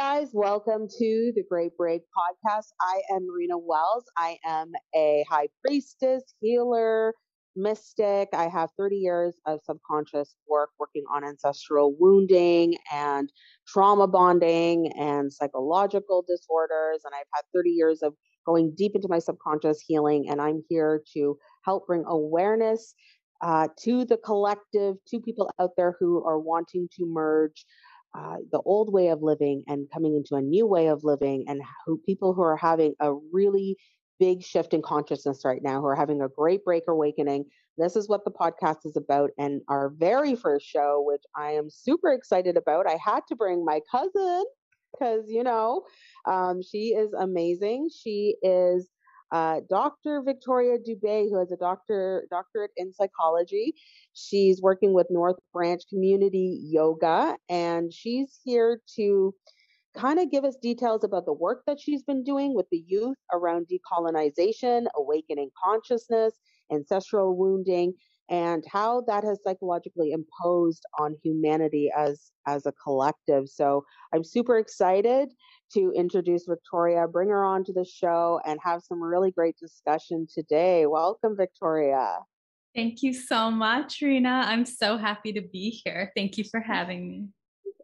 Guys, welcome to the Great Break podcast. I am Marina Wells. I am a high priestess, healer, mystic. I have 30 years of subconscious work working on ancestral wounding and trauma bonding and psychological disorders. And I've had 30 years of going deep into my subconscious healing. And I'm here to help bring awareness uh, to the collective, to people out there who are wanting to merge uh, the old way of living and coming into a new way of living, and who people who are having a really big shift in consciousness right now, who are having a great break awakening. This is what the podcast is about. And our very first show, which I am super excited about, I had to bring my cousin because, you know, um, she is amazing. She is uh, Dr. Victoria Doobay, who has a doctor doctorate in psychology. She's working with North Branch Community Yoga, and she's here to kind of give us details about the work that she's been doing with the youth around decolonization, awakening consciousness, ancestral wounding, and how that has psychologically imposed on humanity as as a collective. So I'm super excited to introduce Victoria, bring her on to the show, and have some really great discussion today. Welcome, Victoria. Thank you so much, Rena. I'm so happy to be here. Thank you for having me.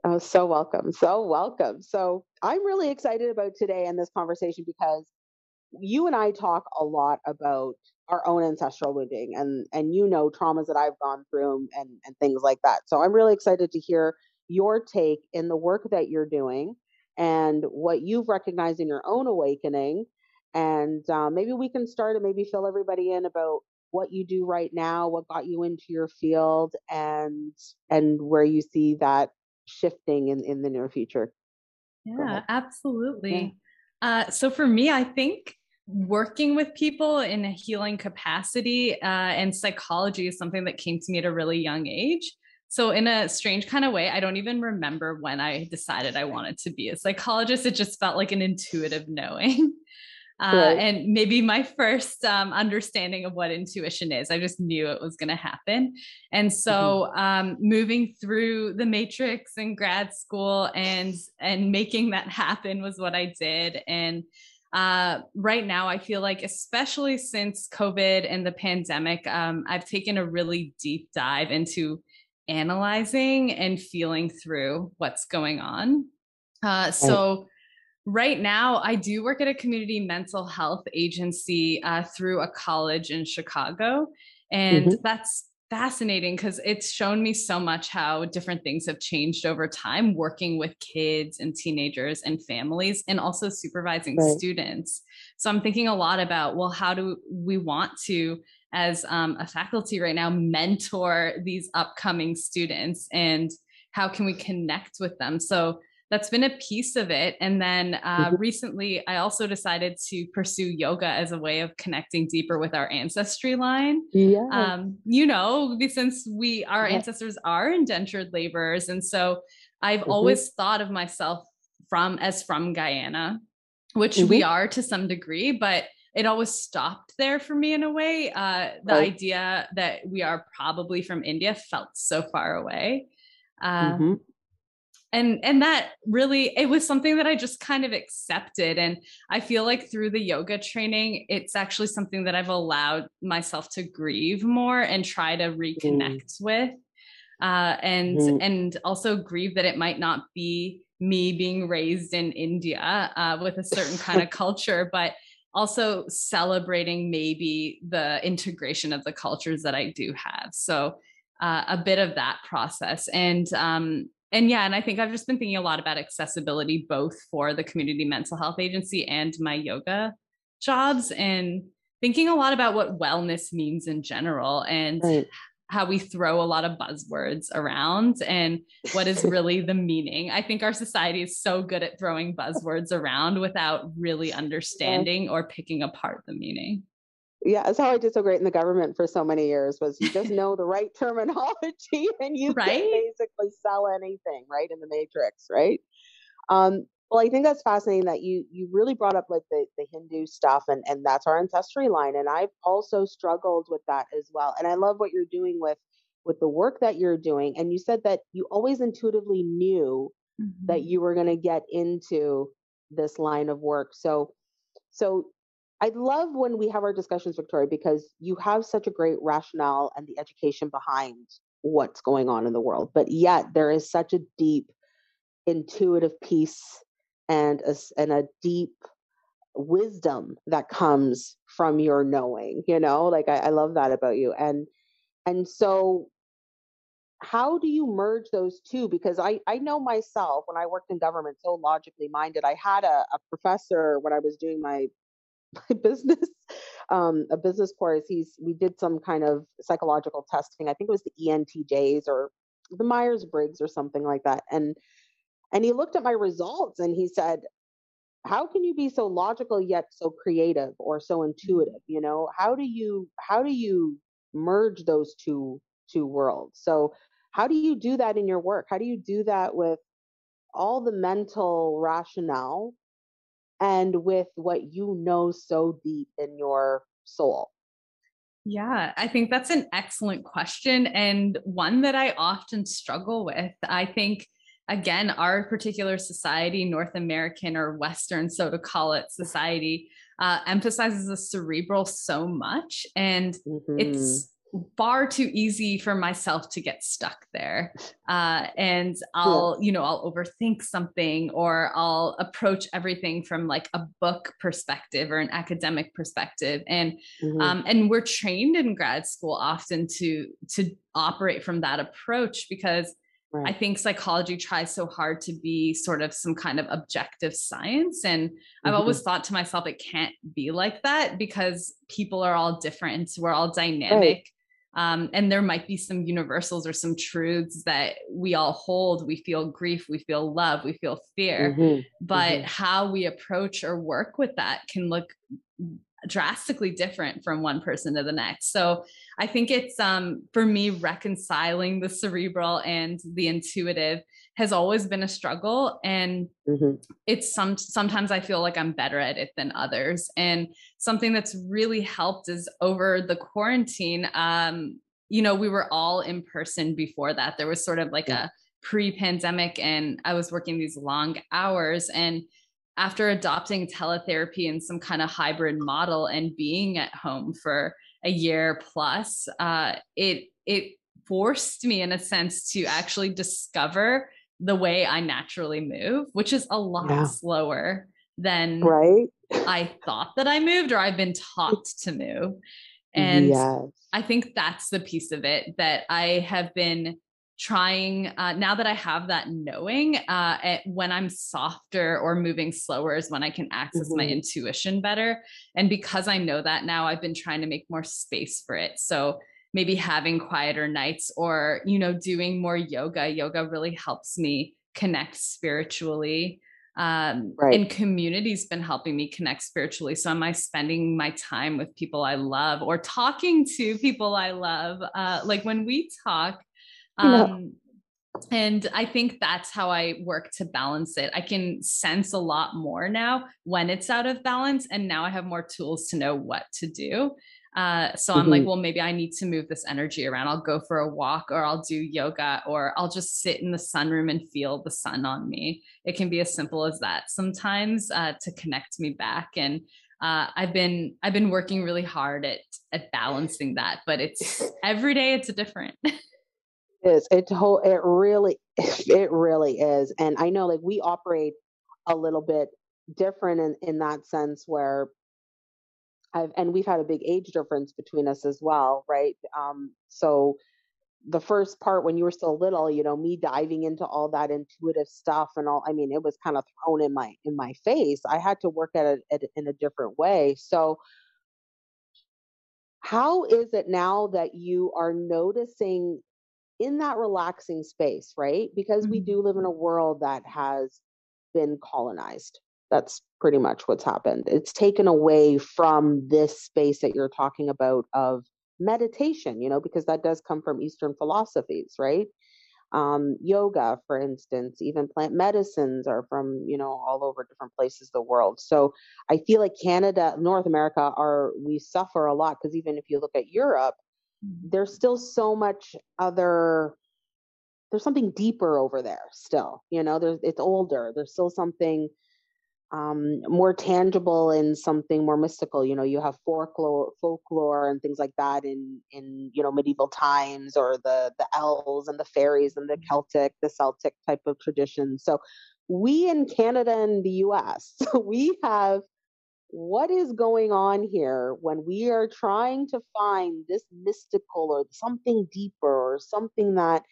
Oh, so welcome. So welcome. So I'm really excited about today and this conversation because you and I talk a lot about our own ancestral wounding and and you know traumas that I've gone through and and things like that. So I'm really excited to hear your take in the work that you're doing and what you've recognized in your own awakening. And uh, maybe we can start and maybe fill everybody in about what you do right now, what got you into your field, and and where you see that shifting in in the near future. Yeah, absolutely. Yeah. Uh, so for me, I think working with people in a healing capacity uh, and psychology is something that came to me at a really young age. So, in a strange kind of way, I don't even remember when I decided I wanted to be a psychologist. It just felt like an intuitive knowing. Uh, right. And maybe my first um, understanding of what intuition is, I just knew it was going to happen. And so, mm-hmm. um, moving through the matrix in grad school and and making that happen was what I did. And uh, right now, I feel like, especially since COVID and the pandemic, um, I've taken a really deep dive into analyzing and feeling through what's going on. Uh, so, right now, I do work at a community mental health agency uh, through a college in Chicago. And mm-hmm. that's fascinating because it's shown me so much how different things have changed over time working with kids and teenagers and families and also supervising right. students so i'm thinking a lot about well how do we want to as um, a faculty right now mentor these upcoming students and how can we connect with them so that's been a piece of it and then uh, mm-hmm. recently i also decided to pursue yoga as a way of connecting deeper with our ancestry line yeah. Um, you know since we our yeah. ancestors are indentured laborers and so i've mm-hmm. always thought of myself from as from guyana which mm-hmm. we are to some degree but it always stopped there for me in a way. Uh, the right. idea that we are probably from India felt so far away. Uh, mm-hmm. And and that really it was something that I just kind of accepted. And I feel like through the yoga training, it's actually something that I've allowed myself to grieve more and try to reconnect mm. with. Uh, and mm. and also grieve that it might not be me being raised in India uh, with a certain kind of culture, but also celebrating maybe the integration of the cultures that I do have. So uh, a bit of that process. And um, and yeah, and I think I've just been thinking a lot about accessibility both for the community mental health agency and my yoga jobs and thinking a lot about what wellness means in general. And right how we throw a lot of buzzwords around and what is really the meaning. I think our society is so good at throwing buzzwords around without really understanding or picking apart the meaning. Yeah, that's how I did so great in the government for so many years was you just know the right terminology and you right? can basically sell anything, right? In the matrix, right? Um, well, I think that's fascinating that you you really brought up like the, the Hindu stuff and, and that's our ancestry line. And I've also struggled with that as well. And I love what you're doing with with the work that you're doing. And you said that you always intuitively knew mm-hmm. that you were going to get into this line of work. So, so I love when we have our discussions, Victoria, because you have such a great rationale and the education behind what's going on in the world. But yet there is such a deep intuitive piece and a, and a deep wisdom that comes from your knowing, you know, like I, I love that about you. And and so how do you merge those two because I, I know myself when i worked in government so logically minded i had a, a professor when i was doing my my business um, a business course he's we did some kind of psychological testing i think it was the entjs or the myers-briggs or something like that and and he looked at my results and he said how can you be so logical yet so creative or so mm-hmm. intuitive you know how do you how do you merge those two two worlds so how do you do that in your work how do you do that with all the mental rationale and with what you know so deep in your soul? Yeah, I think that's an excellent question and one that I often struggle with. I think, again, our particular society, North American or Western, so to call it, society, uh, emphasizes the cerebral so much. And mm-hmm. it's far too easy for myself to get stuck there uh, and i'll yeah. you know i'll overthink something or i'll approach everything from like a book perspective or an academic perspective and mm-hmm. um, and we're trained in grad school often to to operate from that approach because Right. I think psychology tries so hard to be sort of some kind of objective science. And mm-hmm. I've always thought to myself, it can't be like that because people are all different. We're all dynamic. Right. Um, and there might be some universals or some truths that we all hold. We feel grief, we feel love, we feel fear. Mm-hmm. But mm-hmm. how we approach or work with that can look drastically different from one person to the next. So I think it's um, for me reconciling the cerebral and the intuitive has always been a struggle and mm-hmm. it's some sometimes i feel like i'm better at it than others and something that's really helped is over the quarantine um you know we were all in person before that there was sort of like yeah. a pre-pandemic and i was working these long hours and after adopting teletherapy and some kind of hybrid model and being at home for a year plus uh, it it forced me in a sense to actually discover the way I naturally move, which is a lot yeah. slower than right. I thought that I moved or I've been taught to move. And yes. I think that's the piece of it that I have been trying uh, now that I have that knowing uh, when I'm softer or moving slower is when I can access mm-hmm. my intuition better. And because I know that now, I've been trying to make more space for it. So maybe having quieter nights or you know doing more yoga yoga really helps me connect spiritually um, right. and community's been helping me connect spiritually so am i spending my time with people i love or talking to people i love uh, like when we talk um, and i think that's how i work to balance it i can sense a lot more now when it's out of balance and now i have more tools to know what to do uh, so mm-hmm. I'm like, mm-hmm. well, maybe I need to move this energy around. I'll go for a walk or I'll do yoga or I'll just sit in the sunroom and feel the sun on me. It can be as simple as that sometimes uh, to connect me back. And uh, I've been I've been working really hard at at balancing that, but it's every day it's a different. is it whole it really it really is, and I know like we operate a little bit different in in that sense where I've, and we've had a big age difference between us as well, right? Um, so the first part when you were still little, you know, me diving into all that intuitive stuff and all, I mean, it was kind of thrown in my in my face. I had to work at it at, in a different way. So how is it now that you are noticing in that relaxing space, right? Because mm-hmm. we do live in a world that has been colonized, that's pretty much what's happened. It's taken away from this space that you're talking about of meditation, you know, because that does come from Eastern philosophies, right? Um, yoga, for instance, even plant medicines are from, you know, all over different places the world. So I feel like Canada, North America are, we suffer a lot because even if you look at Europe. There's still so much other there's something deeper over there still. You know, there's it's older. There's still something um, more tangible and something more mystical. You know, you have folklore, folklore and things like that in in you know medieval times, or the the elves and the fairies and the. Celtic, the Celtic type of tradition. So we in Canada and the U.S. we have what is going on here when we are trying to find this mystical or something deeper or something that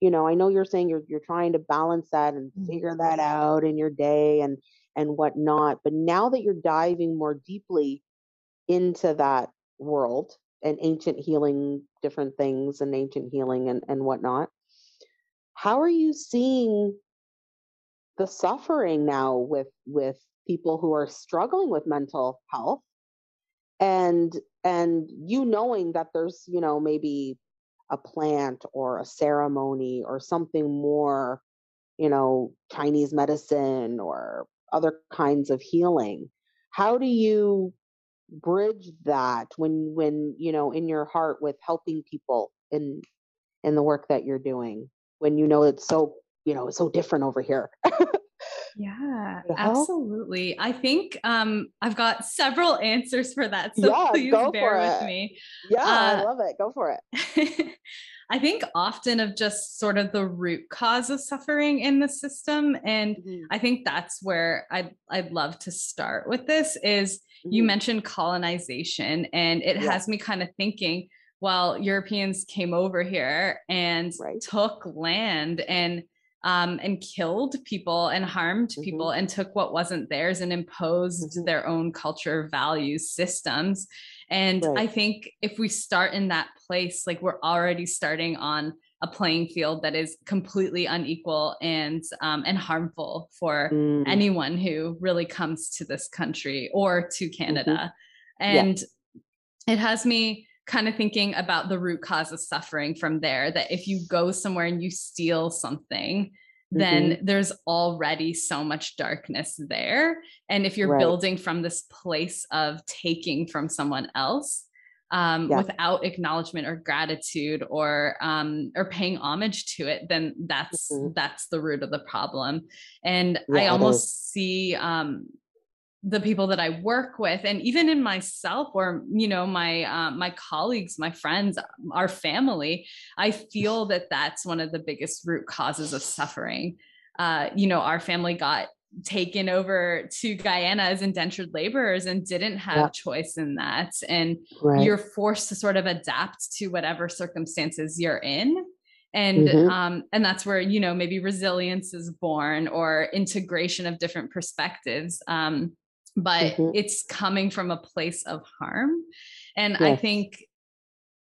you know i know you're saying you're you're trying to balance that and mm-hmm. figure that out in your day and and whatnot. But now that you're diving more deeply into that world and ancient healing, different things and ancient healing and, and whatnot, how are you seeing the suffering now with with people who are struggling with mental health and and you knowing that there's you know maybe a plant or a ceremony or something more you know chinese medicine or other kinds of healing how do you bridge that when when you know in your heart with helping people in in the work that you're doing when you know it's so you know it's so different over here yeah absolutely i think um i've got several answers for that so yeah, please bear with it. me yeah uh, i love it go for it I think often of just sort of the root cause of suffering in the system. And mm-hmm. I think that's where I'd, I'd love to start with this is mm-hmm. you mentioned colonization and it yeah. has me kind of thinking, well, Europeans came over here and right. took land and um, and killed people and harmed mm-hmm. people and took what wasn't theirs and imposed mm-hmm. their own culture, values, systems. And right. I think if we start in that place, like we're already starting on a playing field that is completely unequal and um, and harmful for mm. anyone who really comes to this country or to mm-hmm. Canada. Mm-hmm. And yeah. it has me kind of thinking about the root cause of suffering from there that if you go somewhere and you steal something then mm-hmm. there's already so much darkness there and if you're right. building from this place of taking from someone else um, yeah. without acknowledgement or gratitude or um, or paying homage to it, then that's mm-hmm. that's the root of the problem. And yeah, I almost see um, the people that I work with, and even in myself, or you know, my uh, my colleagues, my friends, our family, I feel that that's one of the biggest root causes of suffering. Uh, you know, our family got taken over to Guyana as indentured laborers and didn't have yeah. choice in that, and right. you're forced to sort of adapt to whatever circumstances you're in and mm-hmm. um, and that's where you know maybe resilience is born or integration of different perspectives um, but mm-hmm. it's coming from a place of harm. And yes. I think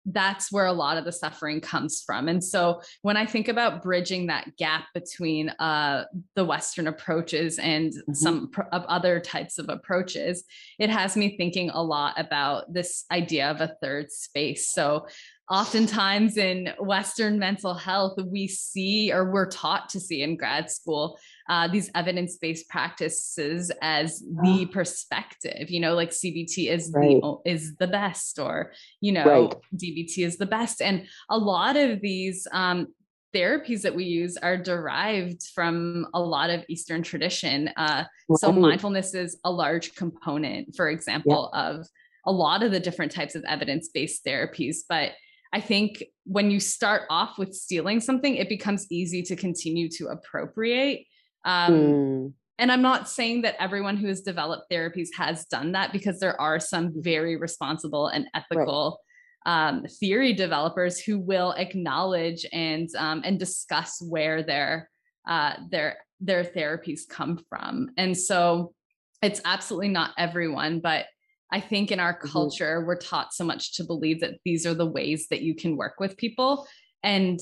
that's where a lot of the suffering comes from. And so when I think about bridging that gap between uh, the Western approaches and mm-hmm. some pr- of other types of approaches, it has me thinking a lot about this idea of a third space. So oftentimes in Western mental health, we see or we're taught to see in grad school uh, these evidence-based practices as the ah. perspective you know like cbt is right. the is the best or you know right. dbt is the best and a lot of these um, therapies that we use are derived from a lot of eastern tradition uh, so mindfulness is a large component for example yeah. of a lot of the different types of evidence-based therapies but I think when you start off with stealing something, it becomes easy to continue to appropriate. Um, mm. And I'm not saying that everyone who has developed therapies has done that because there are some very responsible and ethical right. um, theory developers who will acknowledge and um, and discuss where their uh, their their therapies come from. And so it's absolutely not everyone, but I think in our mm-hmm. culture, we're taught so much to believe that these are the ways that you can work with people. And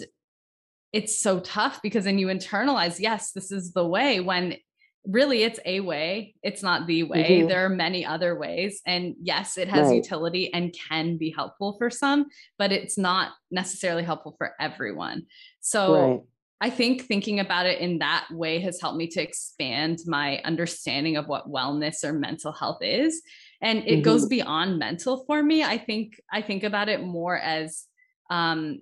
it's so tough because then you internalize, yes, this is the way when really it's a way it's not the way mm-hmm. there are many other ways and yes it has right. utility and can be helpful for some but it's not necessarily helpful for everyone so right. i think thinking about it in that way has helped me to expand my understanding of what wellness or mental health is and it mm-hmm. goes beyond mental for me i think i think about it more as um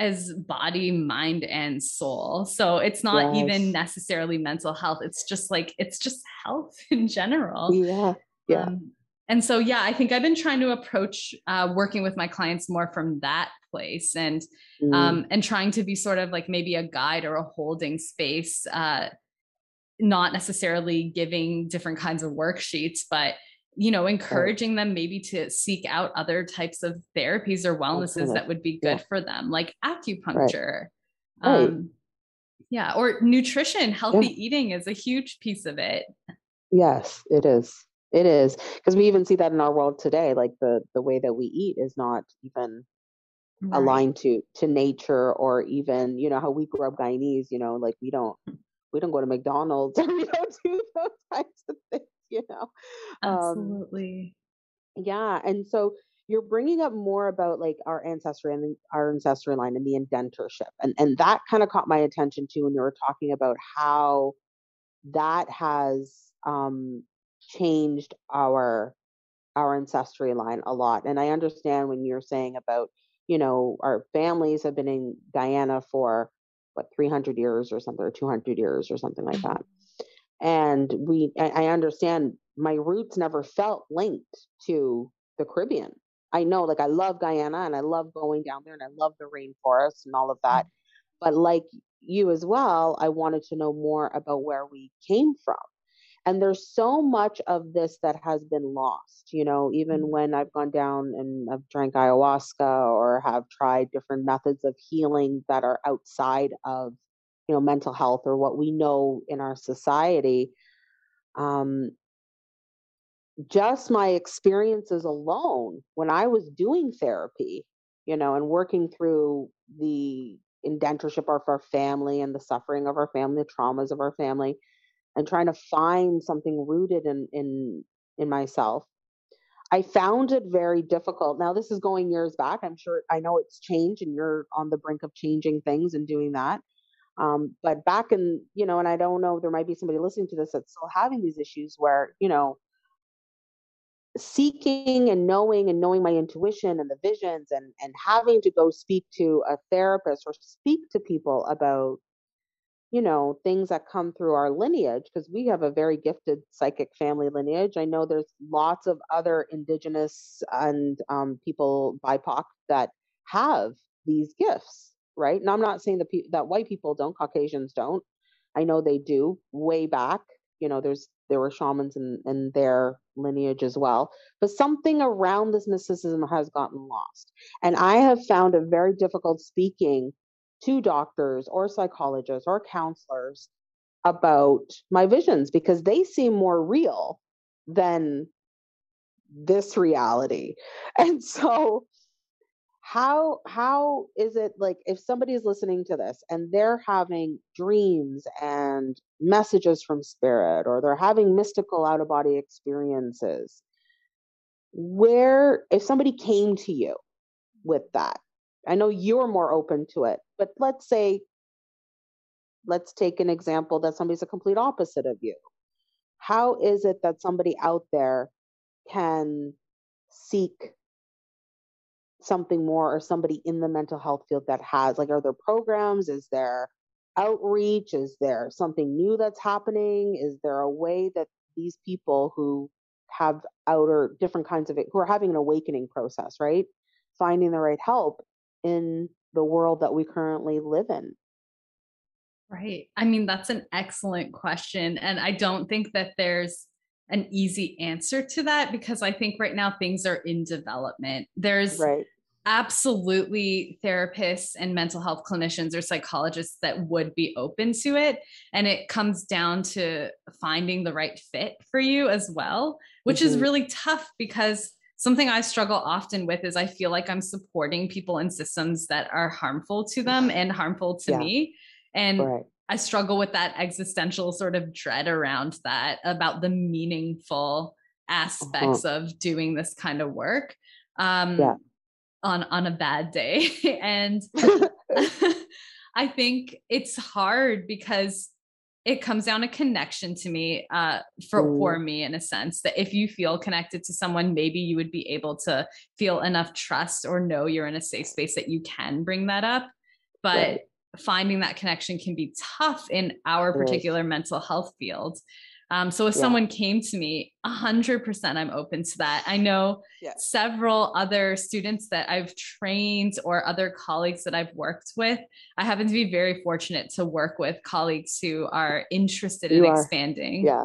as body, mind, and soul. So it's not yes. even necessarily mental health. It's just like, it's just health in general. Yeah. Yeah. Um, and so, yeah, I think I've been trying to approach uh, working with my clients more from that place and mm. um, and trying to be sort of like maybe a guide or a holding space, uh, not necessarily giving different kinds of worksheets, but you know encouraging them maybe to seek out other types of therapies or wellnesses that would be good yeah. for them like acupuncture right. Um, yeah or nutrition healthy yeah. eating is a huge piece of it yes it is it is because we even see that in our world today like the the way that we eat is not even right. aligned to to nature or even you know how we grew up guyanese you know like we don't we don't go to mcdonald's we don't do those types of things you know? Um, absolutely. um, yeah and so you're bringing up more about like our ancestry and the, our ancestry line and the indentureship and and that kind of caught my attention too when you were talking about how that has um changed our our ancestry line a lot and i understand when you're saying about you know our families have been in guyana for what 300 years or something or 200 years or something like that and we I, I understand my roots never felt linked to the caribbean. I know like i love guyana and i love going down there and i love the rainforest and all of that. But like you as well i wanted to know more about where we came from. And there's so much of this that has been lost you know even mm-hmm. when i've gone down and i've drank ayahuasca or have tried different methods of healing that are outside of you know mental health or what we know in our society um, just my experiences alone when i was doing therapy you know and working through the indentureship of our family and the suffering of our family the traumas of our family and trying to find something rooted in in in myself i found it very difficult. Now this is going years back i'm sure i know it's changed and you're on the brink of changing things and doing that um, but back in, you know, and I don't know, there might be somebody listening to this that's still having these issues where, you know, seeking and knowing and knowing my intuition and the visions and and having to go speak to a therapist or speak to people about you know things that come through our lineage because we have a very gifted psychic family lineage. I know there's lots of other indigenous and um, people bipoc that have these gifts right? And I'm not saying that pe- that white people don't, Caucasians don't. I know they do. Way back, you know, there's there were shamans in, in their lineage as well. But something around this mysticism has gotten lost, and I have found it very difficult speaking to doctors or psychologists or counselors about my visions because they seem more real than this reality. And so how how is it like if somebody's listening to this and they're having dreams and messages from spirit or they're having mystical out of body experiences where if somebody came to you with that i know you're more open to it but let's say let's take an example that somebody's a complete opposite of you. How is it that somebody out there can seek something more or somebody in the mental health field that has like are there programs? Is there outreach? Is there something new that's happening? Is there a way that these people who have outer different kinds of it who are having an awakening process right? Finding the right help in the world that we currently live in. Right. I mean that's an excellent question and i don't think that there's an easy answer to that because I think right now things are in development. There's right. absolutely therapists and mental health clinicians or psychologists that would be open to it. And it comes down to finding the right fit for you as well, which mm-hmm. is really tough because something I struggle often with is I feel like I'm supporting people in systems that are harmful to them and harmful to yeah. me. And right. I struggle with that existential sort of dread around that about the meaningful aspects uh-huh. of doing this kind of work um, yeah. on on a bad day and I think it's hard because it comes down to connection to me uh, for mm. for me in a sense that if you feel connected to someone maybe you would be able to feel enough trust or know you're in a safe space that you can bring that up but right. Finding that connection can be tough in our particular mental health field. Um, so if yeah. someone came to me, a hundred percent, I'm open to that. I know several other students that I've trained or other colleagues that I've worked with. I happen to be very fortunate to work with colleagues who are interested you in are. expanding. Yeah.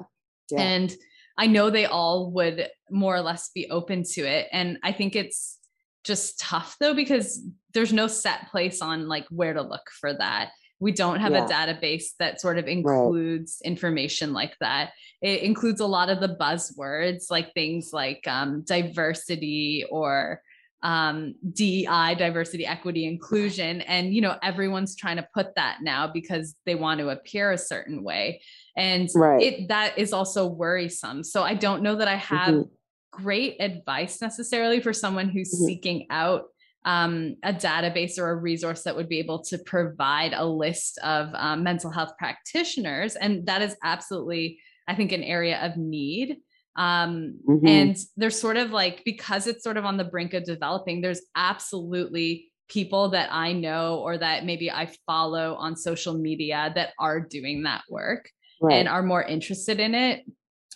yeah. And I know they all would more or less be open to it. And I think it's just tough though, because there's no set place on like where to look for that. We don't have yeah. a database that sort of includes right. information like that. It includes a lot of the buzzwords, like things like um, diversity or um, DEI, diversity, equity, inclusion. And, you know, everyone's trying to put that now because they want to appear a certain way. And right. it, that is also worrisome. So I don't know that I have mm-hmm. great advice necessarily for someone who's mm-hmm. seeking out um, a database or a resource that would be able to provide a list of um, mental health practitioners. And that is absolutely, I think, an area of need. Um, mm-hmm. And there's sort of like, because it's sort of on the brink of developing, there's absolutely people that I know or that maybe I follow on social media that are doing that work right. and are more interested in it.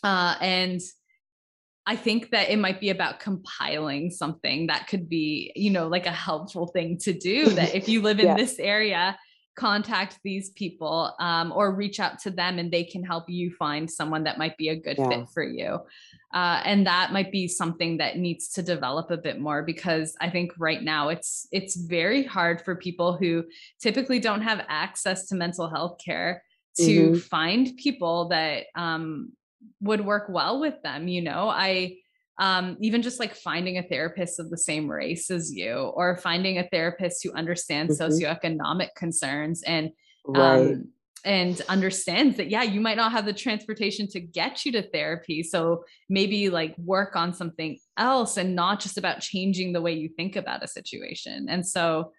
Uh, and I think that it might be about compiling something that could be, you know, like a helpful thing to do. That if you live in yeah. this area, contact these people um, or reach out to them and they can help you find someone that might be a good yeah. fit for you. Uh, and that might be something that needs to develop a bit more because I think right now it's it's very hard for people who typically don't have access to mental health care to mm-hmm. find people that um, would work well with them you know i um, even just like finding a therapist of the same race as you or finding a therapist who understands mm-hmm. socioeconomic concerns and right. um, and understands that yeah you might not have the transportation to get you to therapy so maybe like work on something else and not just about changing the way you think about a situation and so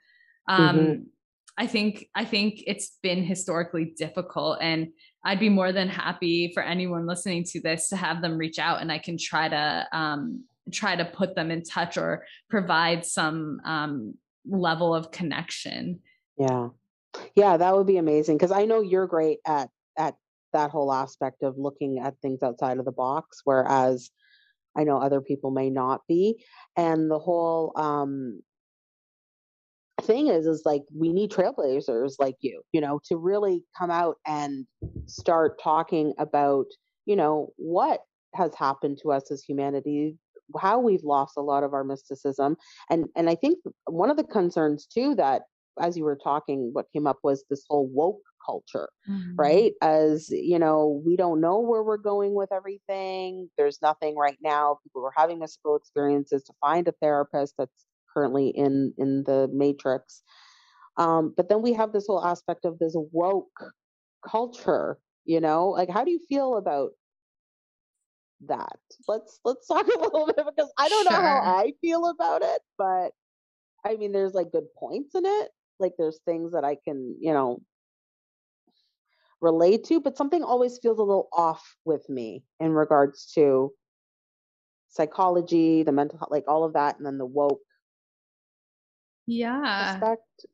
um mm-hmm. I think i think it's been historically difficult and I'd be more than happy for anyone listening to this to have them reach out and I can try to um, try to put them in touch or provide some um, level of connection. Yeah. Yeah, that would be amazing because I know you're great at at that whole aspect of looking at things outside of the box whereas I know other people may not be and the whole um thing is is like we need trailblazers like you you know to really come out and start talking about you know what has happened to us as humanity how we've lost a lot of our mysticism. And and i think one of the concerns too that as you were talking what came up was this whole woke culture mm-hmm. right? As you know we don't know where we're going with everything. There's nothing right now. People are having mystical experiences to find a therapist that's currently in in the matrix. Um, but then we have this whole aspect of this woke culture you know? Like how do you feel about that? Let's let's talk a little bit because i don't sure. know how i feel about it but i mean there's like good points in it. Like there's things that i can you know relate to but something always feels a little off with me in regards to psychology the mental like all of that and then the woke yeah. Respect.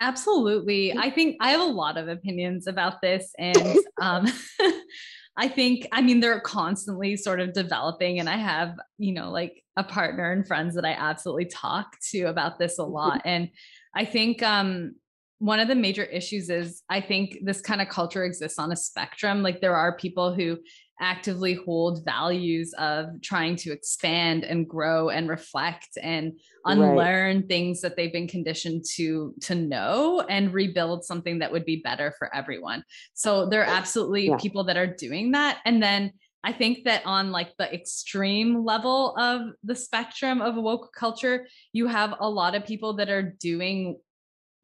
Absolutely. I think i have a lot of opinions about this and um i think i mean they're constantly sort of developing and i have you know like a partner and friends that i absolutely talk to about this a lot. And i think um one of the major issues is I think this kind of culture exists on a spectrum. Like there are people who actively hold values of trying to expand and grow and reflect and unlearn right. things that they've been conditioned to to know and rebuild something that would be better for everyone. So there are absolutely yeah. people that are doing that and then I think that on like the extreme level of the spectrum of woke culture, you have a lot of people that are doing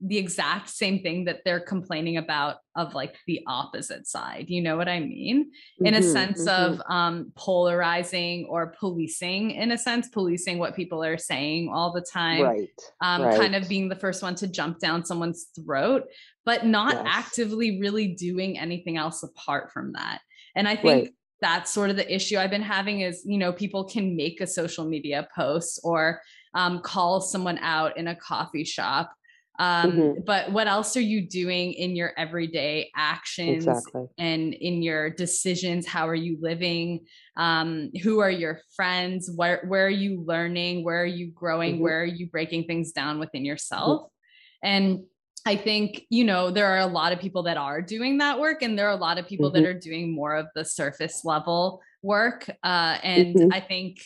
the exact same thing that they're complaining about of like the opposite side you know what i mean in mm-hmm, a sense mm-hmm. of um polarizing or policing in a sense policing what people are saying all the time right, um right. kind of being the first one to jump down someone's throat but not yes. actively really doing anything else apart from that and i think right. that's sort of the issue i've been having is you know people can make a social media post or um, call someone out in a coffee shop um, mm-hmm. but what else are you doing in your everyday actions exactly. and in your decisions how are you living um, who are your friends where where are you learning where are you growing mm-hmm. where are you breaking things down within yourself mm-hmm. and I think, you know, there are a lot of people that are doing that work, and there are a lot of people that mm-hmm. are doing more of the surface level work. Uh, and mm-hmm. I think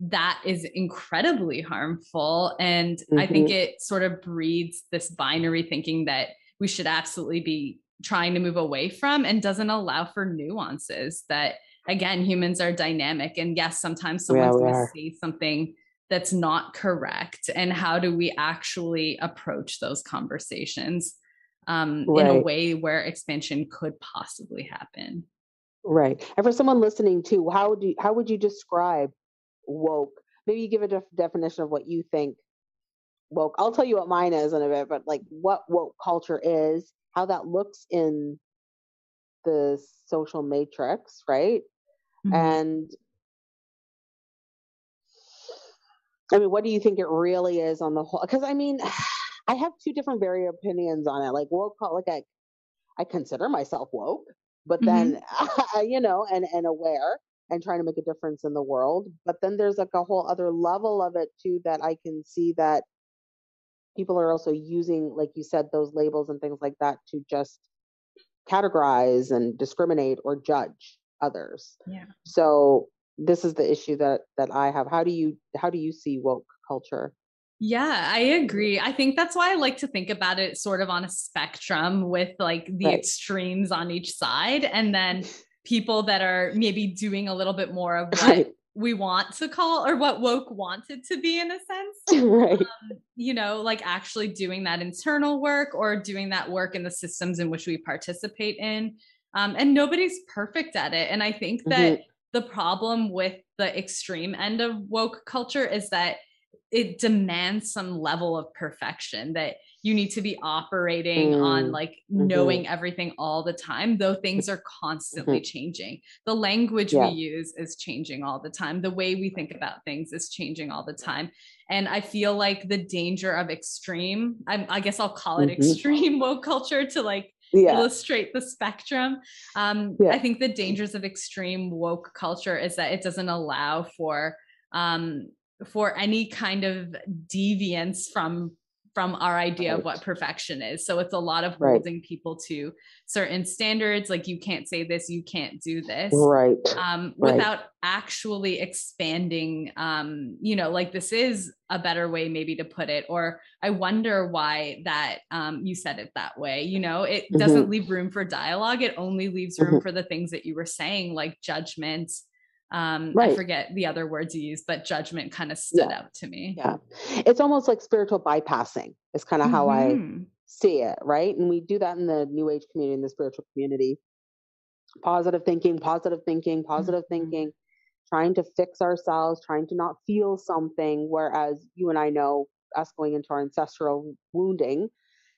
that is incredibly harmful. And mm-hmm. I think mm-hmm. it sort of breeds this binary thinking that we should absolutely be trying to move away from and doesn't allow for nuances that again humans are dynamic and yes sometimes someone's yeah, going to say something that's not correct and how do we actually approach those conversations um, right. in a way where expansion could possibly happen right and for someone listening too how do you, how would you describe woke maybe you give a def- definition of what you think woke i'll tell you what mine is in a bit but like what woke culture is how that looks in the social matrix right mm-hmm. and i mean what do you think it really is on the whole because i mean i have two different very opinions on it like woke like i i consider myself woke but then mm-hmm. you know and and aware and trying to make a difference in the world. But then there's like a whole other level of it too that I can see that people are also using, like you said, those labels and things like that to just categorize and discriminate or judge others. Yeah. So this is the issue that that I have. How do you how do you see woke culture? Yeah, I agree. I think that's why I like to think about it sort of on a spectrum with like the right. extremes on each side. And then people that are maybe doing a little bit more of what right. we want to call or what woke wanted to be in a sense. Right. Um, you know, like actually doing that internal work or doing that work in the systems in which we participate in. Um, and nobody's perfect at it. And I think that mm-hmm. the problem with the extreme end of woke culture is that it demands some level of perfection that you need to be operating mm. on like mm-hmm. knowing everything all the time though things are constantly mm-hmm. changing the language yeah. we use is changing all the time the way we think about things is changing all the time and i feel like the danger of extreme i, I guess i'll call it mm-hmm. extreme woke culture to like yeah. illustrate the spectrum um, yeah. i think the dangers of extreme woke culture is that it doesn't allow for um, for any kind of deviance from from our idea right. of what perfection is. So it's a lot of holding right. people to certain standards, like you can't say this, you can't do this, right? Um, without actually expanding. Um, you know, like this is a better way, maybe to put it. Or I wonder why that um, you said it that way. You know, it doesn't mm-hmm. leave room for dialogue. It only leaves room mm-hmm. for the things that you were saying, like judgment um right. i forget the other words you use but judgment kind of stood yeah. out to me yeah it's almost like spiritual bypassing is kind of mm-hmm. how i mm-hmm. see it right and we do that in the new age community in the spiritual community positive thinking positive thinking positive mm-hmm. thinking trying to fix ourselves trying to not feel something whereas you and i know us going into our ancestral wounding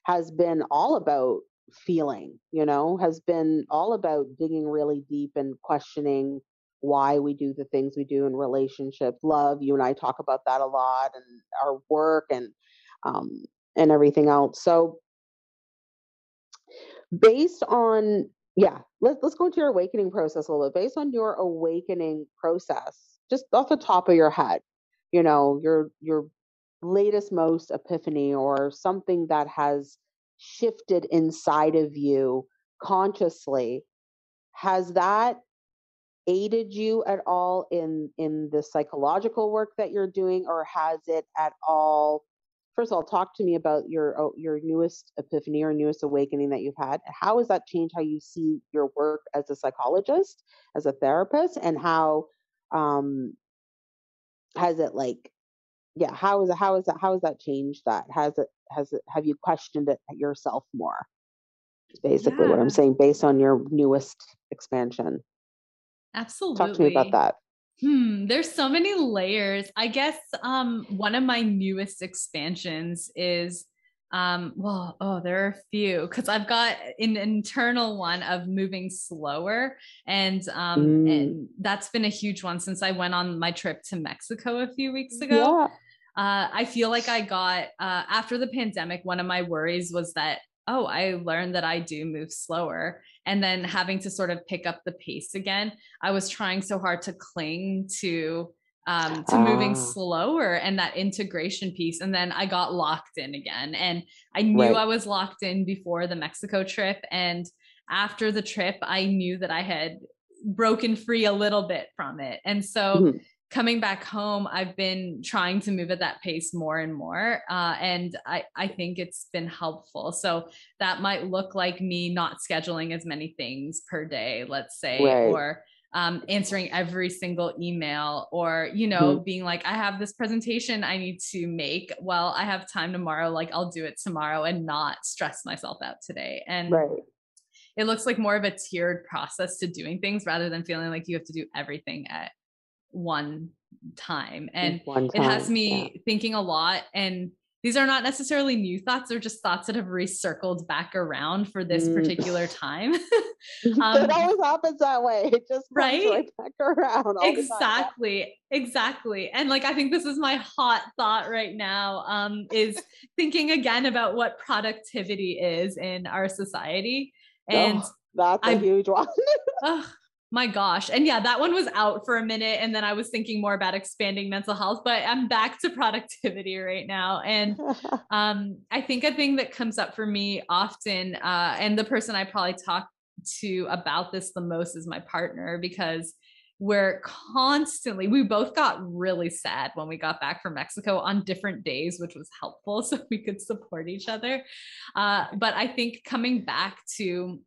has been all about feeling you know has been all about digging really deep and questioning why we do the things we do in relationships. Love you and i talk about that a lot and our work and um, and everything else. So based on yeah let's let's go into your awakening process a little bit. Based on your awakening process just off the top of your head you know your your latest most epiphany or something that has shifted inside of you consciously has that aided you at all in in the psychological work that you're doing or has it at all first of all talk to me about your oh, your newest epiphany or newest awakening that you've had. How has that changed how you see your work as a psychologist as a therapist and how um has it like yeah how is it how is that how has that changed that? Has it has it have you questioned it yourself more? Basically yeah. what i'm saying based on your newest expansion Absolutely. Talk to me about that. Hmm, there's so many layers. I guess um, one of my newest expansions is um, well, oh, there are a few because I've got an internal one of moving slower, and um, mm. and that's been a huge one since I went on my trip to Mexico a few weeks ago. Yeah. uh, I feel like I got uh, after the pandemic. One of my worries was that oh, I learned that I do move slower, and then having to sort of pick up the pace again. I was trying so hard to cling to um, to moving ah. slower and that integration piece. And then I got locked in again. And I knew right. I was locked in before the Mexico trip. And after the trip, I knew that I had broken free a little bit from it. And so mm-hmm. Coming back home, I've been trying to move at that pace more and more. Uh, and I, I think it's been helpful. So that might look like me not scheduling as many things per day, let's say, right. or um, answering every single email or you know mm-hmm. being like i have this presentation i need to make well i have time tomorrow like i'll do it tomorrow and not stress myself out today and right. it looks like more of a tiered process to doing things rather than feeling like you have to do everything at one time and time, it has me yeah. thinking a lot and these are not necessarily new thoughts they're just thoughts that have recircled back around for this mm. particular time um, it always happens that way it just right, right back around exactly exactly and like i think this is my hot thought right now um is thinking again about what productivity is in our society and oh, that's a I, huge one my gosh. And yeah, that one was out for a minute. And then I was thinking more about expanding mental health, but I'm back to productivity right now. And um, I think a thing that comes up for me often, uh, and the person I probably talk to about this the most is my partner because we're constantly we both got really sad when we got back from mexico on different days which was helpful so we could support each other uh, but i think coming back to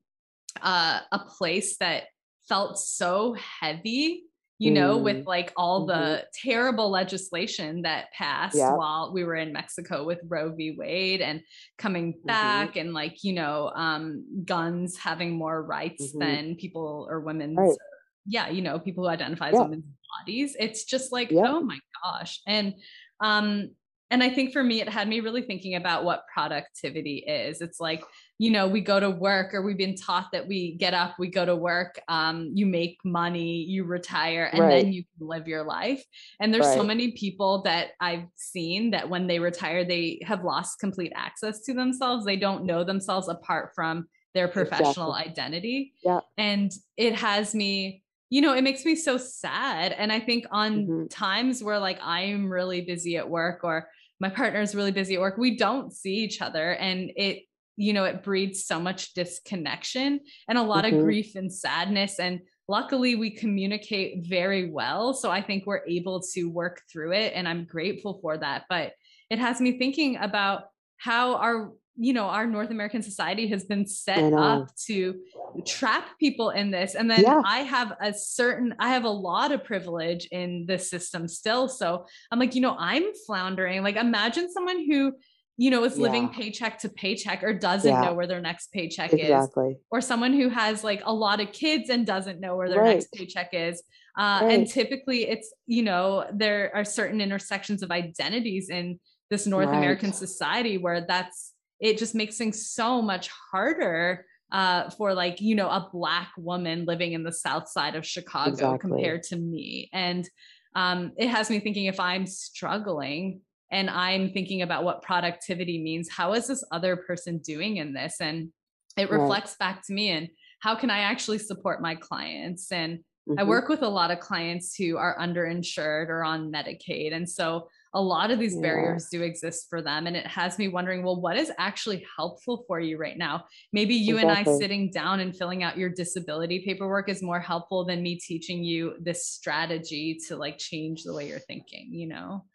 uh, a place that felt so heavy you know, mm. with like all the mm-hmm. terrible legislation that passed yep. while we were in Mexico with Roe v. Wade and coming mm-hmm. back mm-hmm. and like, you know, um, guns having more rights mm-hmm. than people or women's, right. yeah, you know, people who identify as women's bodies. It's just like, yep. oh my gosh. And, um, and I think for me, it had me really thinking about what productivity is. It's like, you know, we go to work or we've been taught that we get up, we go to work, um, you make money, you retire, and right. then you can live your life. And there's right. so many people that I've seen that when they retire, they have lost complete access to themselves. They don't know themselves apart from their professional exactly. identity. Yeah. And it has me you know, it makes me so sad. And I think on mm-hmm. times where like I'm really busy at work or my partner's really busy at work, we don't see each other. And it you know, it breeds so much disconnection and a lot mm-hmm. of grief and sadness. And luckily, we communicate very well. So I think we're able to work through it. And I'm grateful for that. But it has me thinking about how our you know our north american society has been set up to trap people in this and then yeah. i have a certain i have a lot of privilege in this system still so i'm like you know i'm floundering like imagine someone who you know, is living yeah. paycheck to paycheck or doesn't yeah. know where their next paycheck exactly. is. Or someone who has like a lot of kids and doesn't know where their right. next paycheck is. Uh, right. And typically it's, you know, there are certain intersections of identities in this North right. American society where that's, it just makes things so much harder uh, for like, you know, a Black woman living in the South side of Chicago exactly. compared to me. And um, it has me thinking if I'm struggling, and I'm thinking about what productivity means. How is this other person doing in this? And it reflects right. back to me and how can I actually support my clients? And mm-hmm. I work with a lot of clients who are underinsured or on Medicaid. And so a lot of these yeah. barriers do exist for them. And it has me wondering, well, what is actually helpful for you right now? Maybe you exactly. and I sitting down and filling out your disability paperwork is more helpful than me teaching you this strategy to like change the way you're thinking, you know?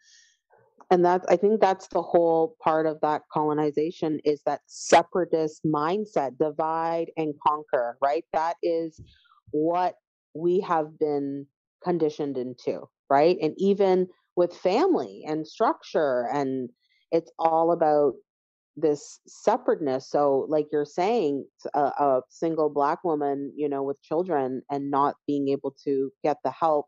and that's i think that's the whole part of that colonization is that separatist mindset divide and conquer right that is what we have been conditioned into right and even with family and structure and it's all about this separateness. So like you're saying a, a single black woman you know with children and not being able to get the help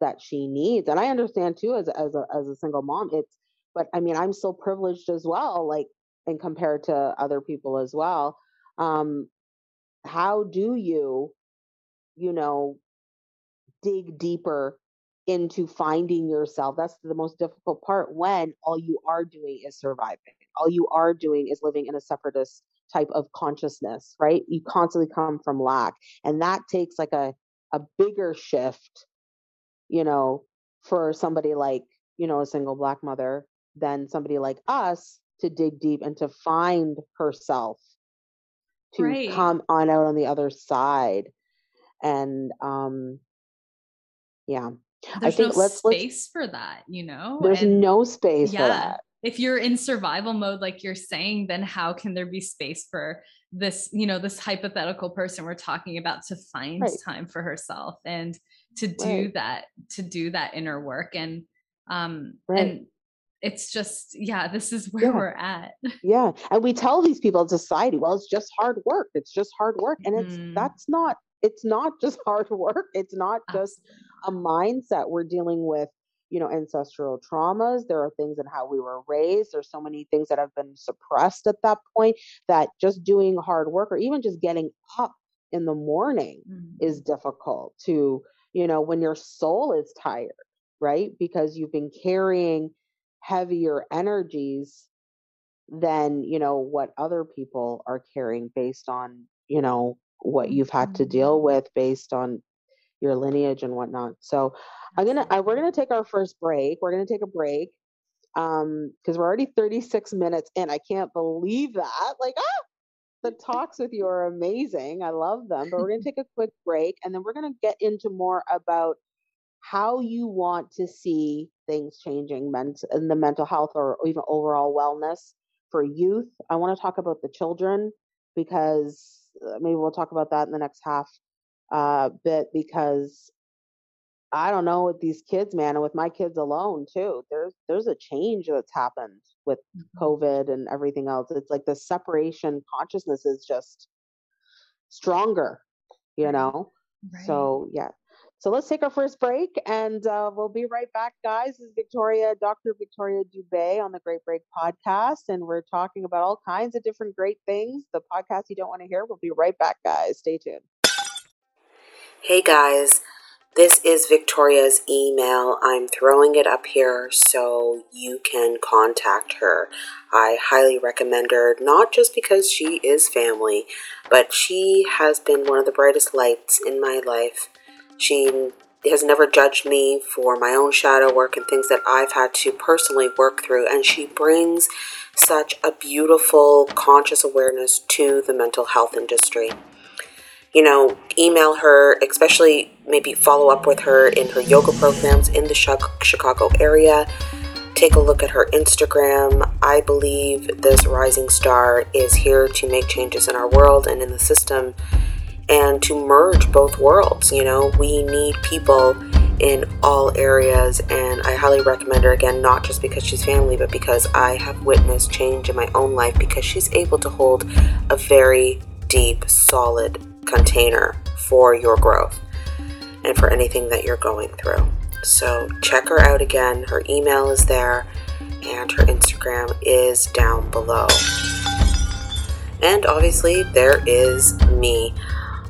that she needs. And i understand too as, as a as a single mom it's but i mean i'm still privileged as well like and compared to other people as well. Um how do you you know dig deeper into finding yourself. That's the most difficult part when all you are doing is surviving. All you are doing is living in a separatist type of consciousness, right? You constantly come from lack. And that takes like a, a bigger shift, you know, for somebody like, you know, a single black mother than somebody like us to dig deep and to find herself to right. come on out on the other side and um yeah there's I think no let's, space let's, for that, you know? There's and no space yeah, for that. If you're in survival mode, like you're saying, then how can there be space for this, you know, this hypothetical person we're talking about to find right. time for herself and to do right. that, to do that inner work. And um right. and it's just yeah this is where yeah. we're at yeah and we tell these people in society well it's just hard work it's just hard work and it's mm. that's not it's not just hard work it's not just a mindset we're dealing with you know ancestral traumas there are things in how we were raised there's so many things that have been suppressed at that point that just doing hard work or even just getting up in the morning mm-hmm. is difficult to you know when your soul is tired right because you've been carrying heavier energies than you know what other people are carrying based on you know what you've had to deal mm-hmm. with based on your lineage and whatnot. So I'm gonna I, we're gonna take our first break. We're gonna take a break um because we're already 36 minutes in. I can't believe that. Like ah, the talks with you are amazing. I love them. But we're gonna take a quick break and then we're gonna get into more about how you want to see things changing in the mental health or even overall wellness for youth. I want to talk about the children because uh, maybe we'll talk about that in the next half uh, bit because I don't know with these kids, man, and with my kids alone too. There's there's a change that's happened with mm-hmm. COVID and everything else. It's like the separation consciousness is just stronger, you know. Right. So yeah. So let's take our first break, and uh, we'll be right back, guys. This is Victoria, Dr. Victoria Doobay on the Great Break podcast, and we're talking about all kinds of different great things. The podcast you don't want to hear. We'll be right back, guys. Stay tuned. Hey guys, this is Victoria's email. I'm throwing it up here so you can contact her. I highly recommend her, not just because she is family, but she has been one of the brightest lights in my life. She has never judged me for my own shadow work and things that I've had to personally work through, and she brings such a beautiful conscious awareness to the mental health industry you know, email her, especially maybe follow up with her in her yoga programs in the Chicago area. Take a look at her Instagram. I believe this rising star is here to make changes in our world and in the system and to merge both worlds. You know, we need people in all areas, and I highly recommend her again, not just because she's family, but because I have witnessed change in my own life because she's able to hold a very deep, solid container for your growth and for anything that you're going through. So check her out again. Her email is there and her Instagram is down below. And obviously, there is me.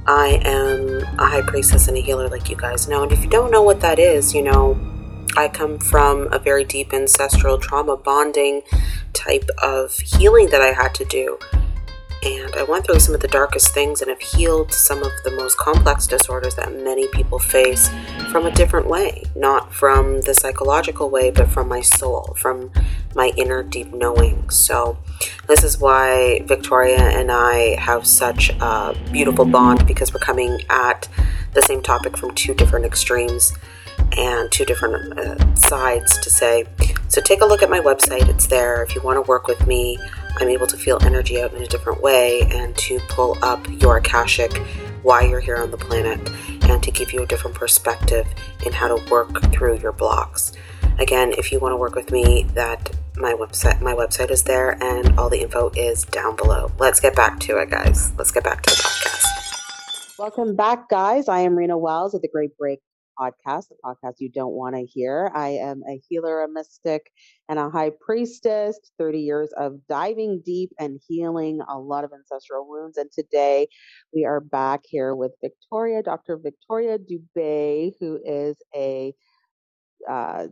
I am a high priestess and a healer, like you guys know. And if you don't know what that is, you know, I come from a very deep ancestral trauma bonding type of healing that I had to do and I went through some of the darkest things and have healed some of the most complex disorders that many people face from a different way. Not from the psychological way, but from my soul, from my inner deep knowing. So, this is why Victoria and I have such a beautiful bond because we're coming at the same topic from two different extremes and two different uh, sides to say. So, take a look at my website, it's there if you want to work with me. I'm able to feel energy out in a different way and to pull up your Akashic why you're here on the planet and to give you a different perspective in how to work through your blocks. Again, if you want to work with me, that my website my website is there and all the info is down below. Let's get back to it, guys. Let's get back to the podcast. Welcome back, guys. I am Rena Wells of the Great Break podcast, the podcast you don't want to hear. I am a healer, a mystic, and a high priestess, 30 years of diving deep and healing a lot of ancestral wounds. And today we are back here with Victoria, Dr. Victoria Doobay, who is a uh,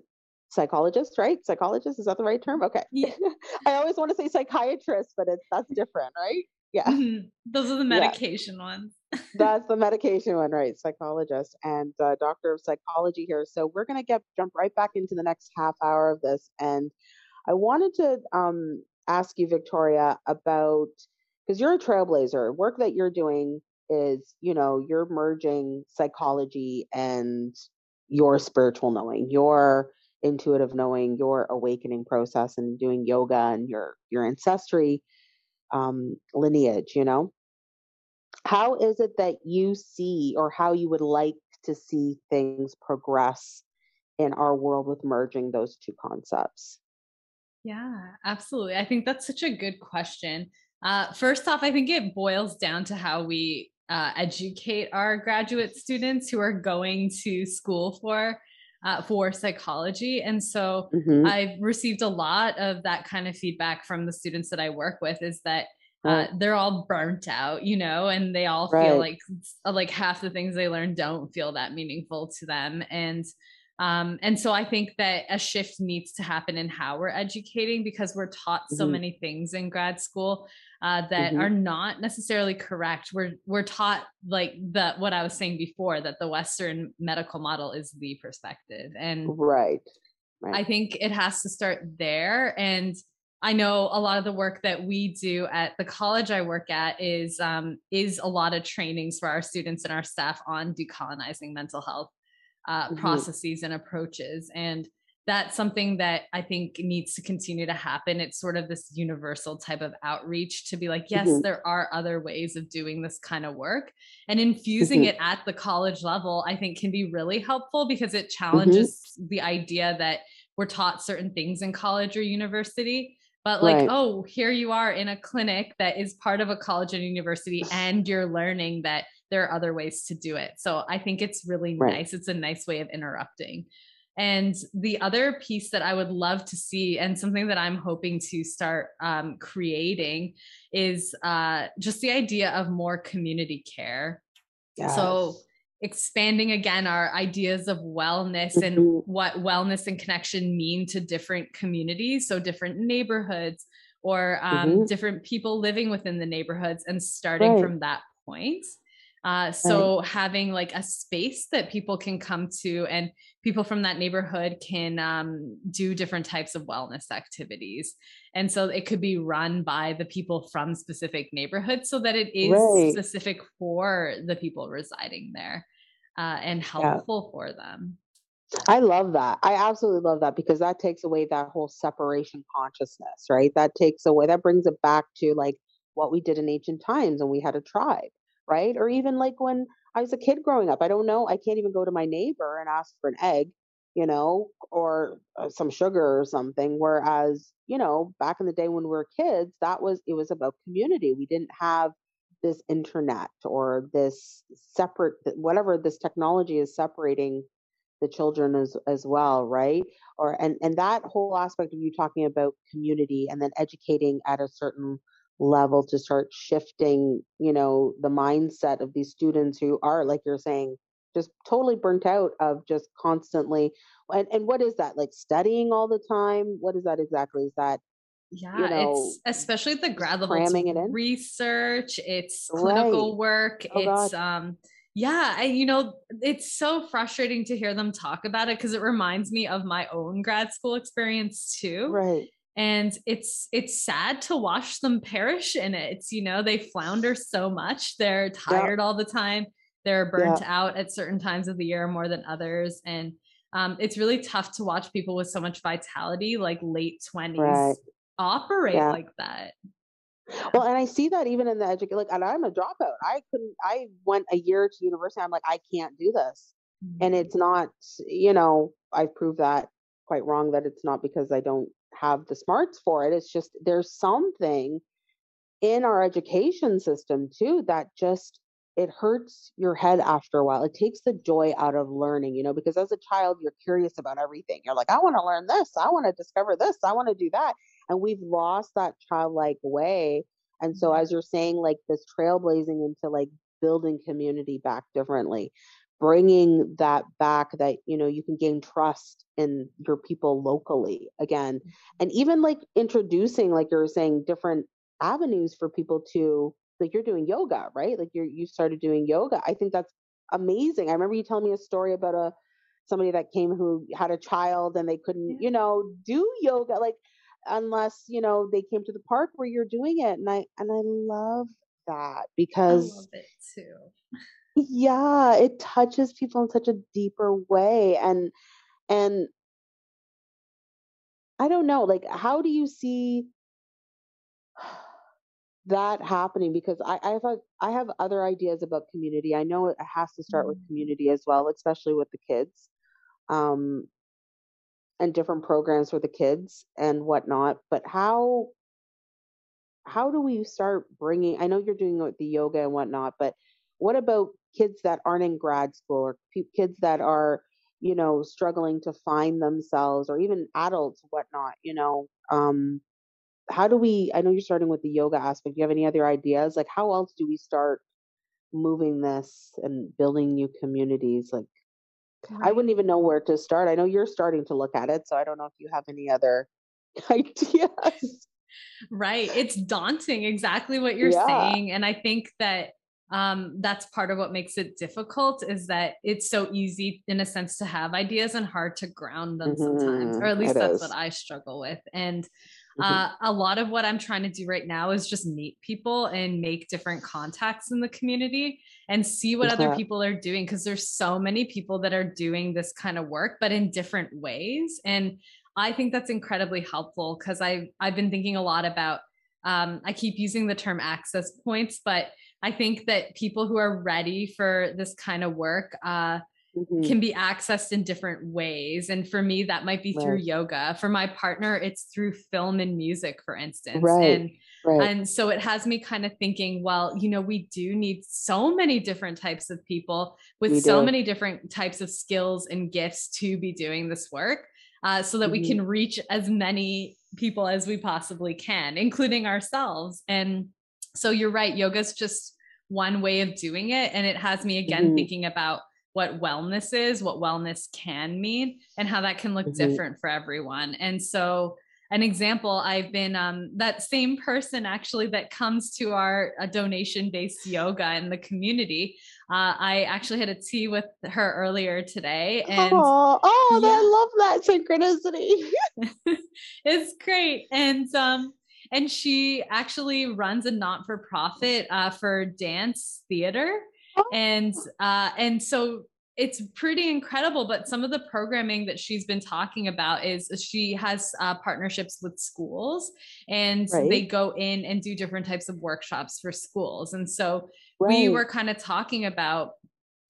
psychologist, right? Psychologist is that the right term? Okay. Yeah. I always want to say psychiatrist, but it's that's different, right? Yeah. Mm-hmm. Those are the medication yeah. ones. That's the medication one, right? Psychologist and uh, doctor of psychology here. So we're gonna get jump right back into the next half hour of this, and I wanted to um, ask you, Victoria, about because you're a trailblazer. Work that you're doing is, you know, you're merging psychology and your spiritual knowing, your intuitive knowing, your awakening process, and doing yoga and your your ancestry um, lineage. You know, how is it that you see, or how you would like to see things progress in our world with merging those two concepts? Yeah, absolutely. I think that's such a good question. Uh, first off, I think it boils down to how we uh, educate our graduate students who are going to school for uh, for psychology. And so mm-hmm. I've received a lot of that kind of feedback from the students that I work with is that uh, they're all burnt out, you know, and they all right. feel like like half the things they learn don't feel that meaningful to them. And um, and so I think that a shift needs to happen in how we're educating because we're taught so mm-hmm. many things in grad school uh, that mm-hmm. are not necessarily correct. We're we're taught like the what I was saying before that the Western medical model is the perspective, and right. right. I think it has to start there. And I know a lot of the work that we do at the college I work at is um, is a lot of trainings for our students and our staff on decolonizing mental health uh, mm-hmm. processes and approaches. And that's something that I think needs to continue to happen. It's sort of this universal type of outreach to be like, yes, mm-hmm. there are other ways of doing this kind of work. And infusing mm-hmm. it at the college level, I think can be really helpful because it mm-hmm. challenges the idea that we're taught certain things in college or university. But like, right. oh, here you are in a clinic that is part of a college and university, and you're learning that there are other ways to do it. So I think it's really right. nice. It's a nice way of interrupting. And the other piece that I would love to see, and something that I'm hoping to start um, creating, is uh, just the idea of more community care. Yes. So, expanding again our ideas of wellness mm-hmm. and what wellness and connection mean to different communities. So, different neighborhoods or um, mm-hmm. different people living within the neighborhoods, and starting right. from that point. Uh, so right. having like a space that people can come to and people from that neighborhood can um, do different types of wellness activities. And so it could be run by the people from specific neighborhoods so that it is right. specific for the people residing there uh, and helpful yeah. for them. I love that. I absolutely love that because that takes away that whole separation consciousness, right? That takes away, that brings it back to like what we did in ancient times when we had a tribe right? Or even like when I was a kid growing up, I don't know, I can't even go to my neighbor and ask for an egg, you know, or uh, some sugar or something. Whereas, you know, back in the day when we were kids, that was, it was about community. We didn't have this internet or this separate, whatever this technology is separating the children as as well right or and and that whole aspect of you talking about community and then educating at a certain level to start shifting, you know, the mindset of these students who are, like you're saying, just totally burnt out of just constantly. And, and what is that? Like studying all the time? What is that exactly? Is that yeah, you know, it's especially the grad level it in? research, it's clinical right. work, oh, it's God. um yeah, I, you know, it's so frustrating to hear them talk about it because it reminds me of my own grad school experience too. Right and it's it's sad to watch them perish in it. It's you know they flounder so much. They're tired all the time. They're burnt out at certain times of the year more than others. And um, it's really tough to watch people with so much vitality like late 20s right. operate yeah. like that. Well and i see that even in the education like and i'm a dropout. I couldn't i went a year to university. I'm like i can't do this. Mm-hmm. and it's not you know i've proved that quite wrong that it's not because i don't have the smarts for it. It's just there's something in our education system too that just it hurts your head after a while. It takes the joy out of learning, you know, because as a child, you're curious about everything. You're like, I want to learn this. I want to discover this. I want to do that. And we've lost that childlike way. And so, mm-hmm. as you're saying, like this trailblazing into like building community back differently, bringing that back that you know you can gain trust in your people locally again mm-hmm. and even like introducing like you're saying different avenues for people to like you're doing yoga right? Like you're you started doing yoga. I think that's amazing. I remember you telling me a story about a somebody that came who had a child and they couldn't you know do yoga like unless you know they came to the park where you're doing it and i and i love that because I love it too yeah it touches people in such a deeper way and and i don't know like how do you see that happening because I, I have a, I have other ideas about community. I know it has to start with mm. community as well, especially with the kids, um, and different programs for the kids and whatnot. But how how do we start bringing? I know you're doing the yoga and whatnot, but what about kids that aren't in grad school or kids that are you know struggling to find themselves or even adults whatnot you know? Um how do we i know you're starting with the yoga aspect. Do you have any other ideas? Like how else do we start moving this and building new communities? Like i wouldn't even know where to start. I know you're starting to look at it so i don't know if you have any other ideas. Right. It's daunting exactly what you're yeah. saying and i think that um, that's part of what makes it difficult is that it's so easy in a sense to have ideas and hard to ground them mm-hmm. sometimes or at least it that's is. what i struggle with and mm-hmm. uh, a lot of what i'm trying to do right now is just meet people and make different contacts in the community and see what other people are doing because there's so many people that are doing this kind of work but in different ways and i think that's incredibly helpful because i've i've been thinking a lot about um, i keep using the term access points but I think that people who are ready for this kind of work uh, mm-hmm. can be accessed in different ways. And for me, that might be right. through yoga. For my partner, it's through film and music, for instance. Right. And Right. And so it has me kind of thinking, well, you know, we do need so many different types of people with we so do. many different types of skills and gifts to be doing this work uh, so that mm-hmm. we can reach as many people as we possibly can, including ourselves. And so you're right yoga's just one way of doing it and it has me again mm-hmm. thinking about what wellness is what wellness can mean and how that can look mm-hmm. different for everyone and so an example i've been um, that same person actually that comes to our donation based yoga in the community uh, i actually had a tea with her earlier today and oh, oh yeah. i love that synchronicity it's great and um and she actually runs a not-for-profit uh, for dance theater oh. and uh, and so it's pretty incredible but some of the programming that she's been talking about is she has uh, partnerships with schools and right. they go in and do different types of workshops for schools and so right. we were kind of talking about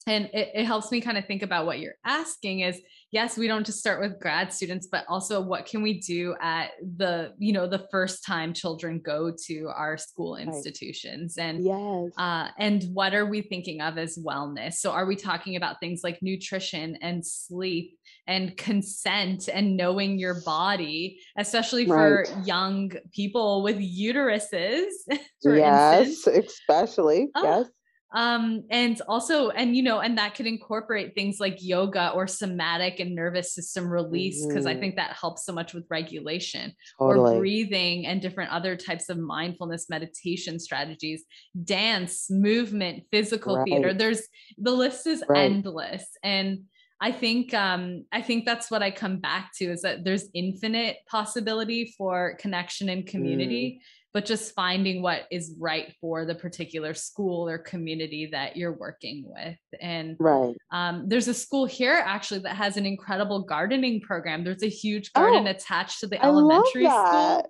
and it, it helps me kind of think about what you're asking is yes we don't just start with grad students but also what can we do at the you know the first time children go to our school institutions right. and yes uh, and what are we thinking of as wellness so are we talking about things like nutrition and sleep and consent and knowing your body especially for right. young people with uteruses yes instance. especially oh, yes um and also and you know and that could incorporate things like yoga or somatic and nervous system release because mm-hmm. i think that helps so much with regulation totally. or breathing and different other types of mindfulness meditation strategies dance movement physical right. theater there's the list is right. endless and I think um, I think that's what I come back to is that there's infinite possibility for connection and community. Mm but just finding what is right for the particular school or community that you're working with. And right. um, there's a school here actually that has an incredible gardening program. There's a huge garden oh, attached to the elementary school.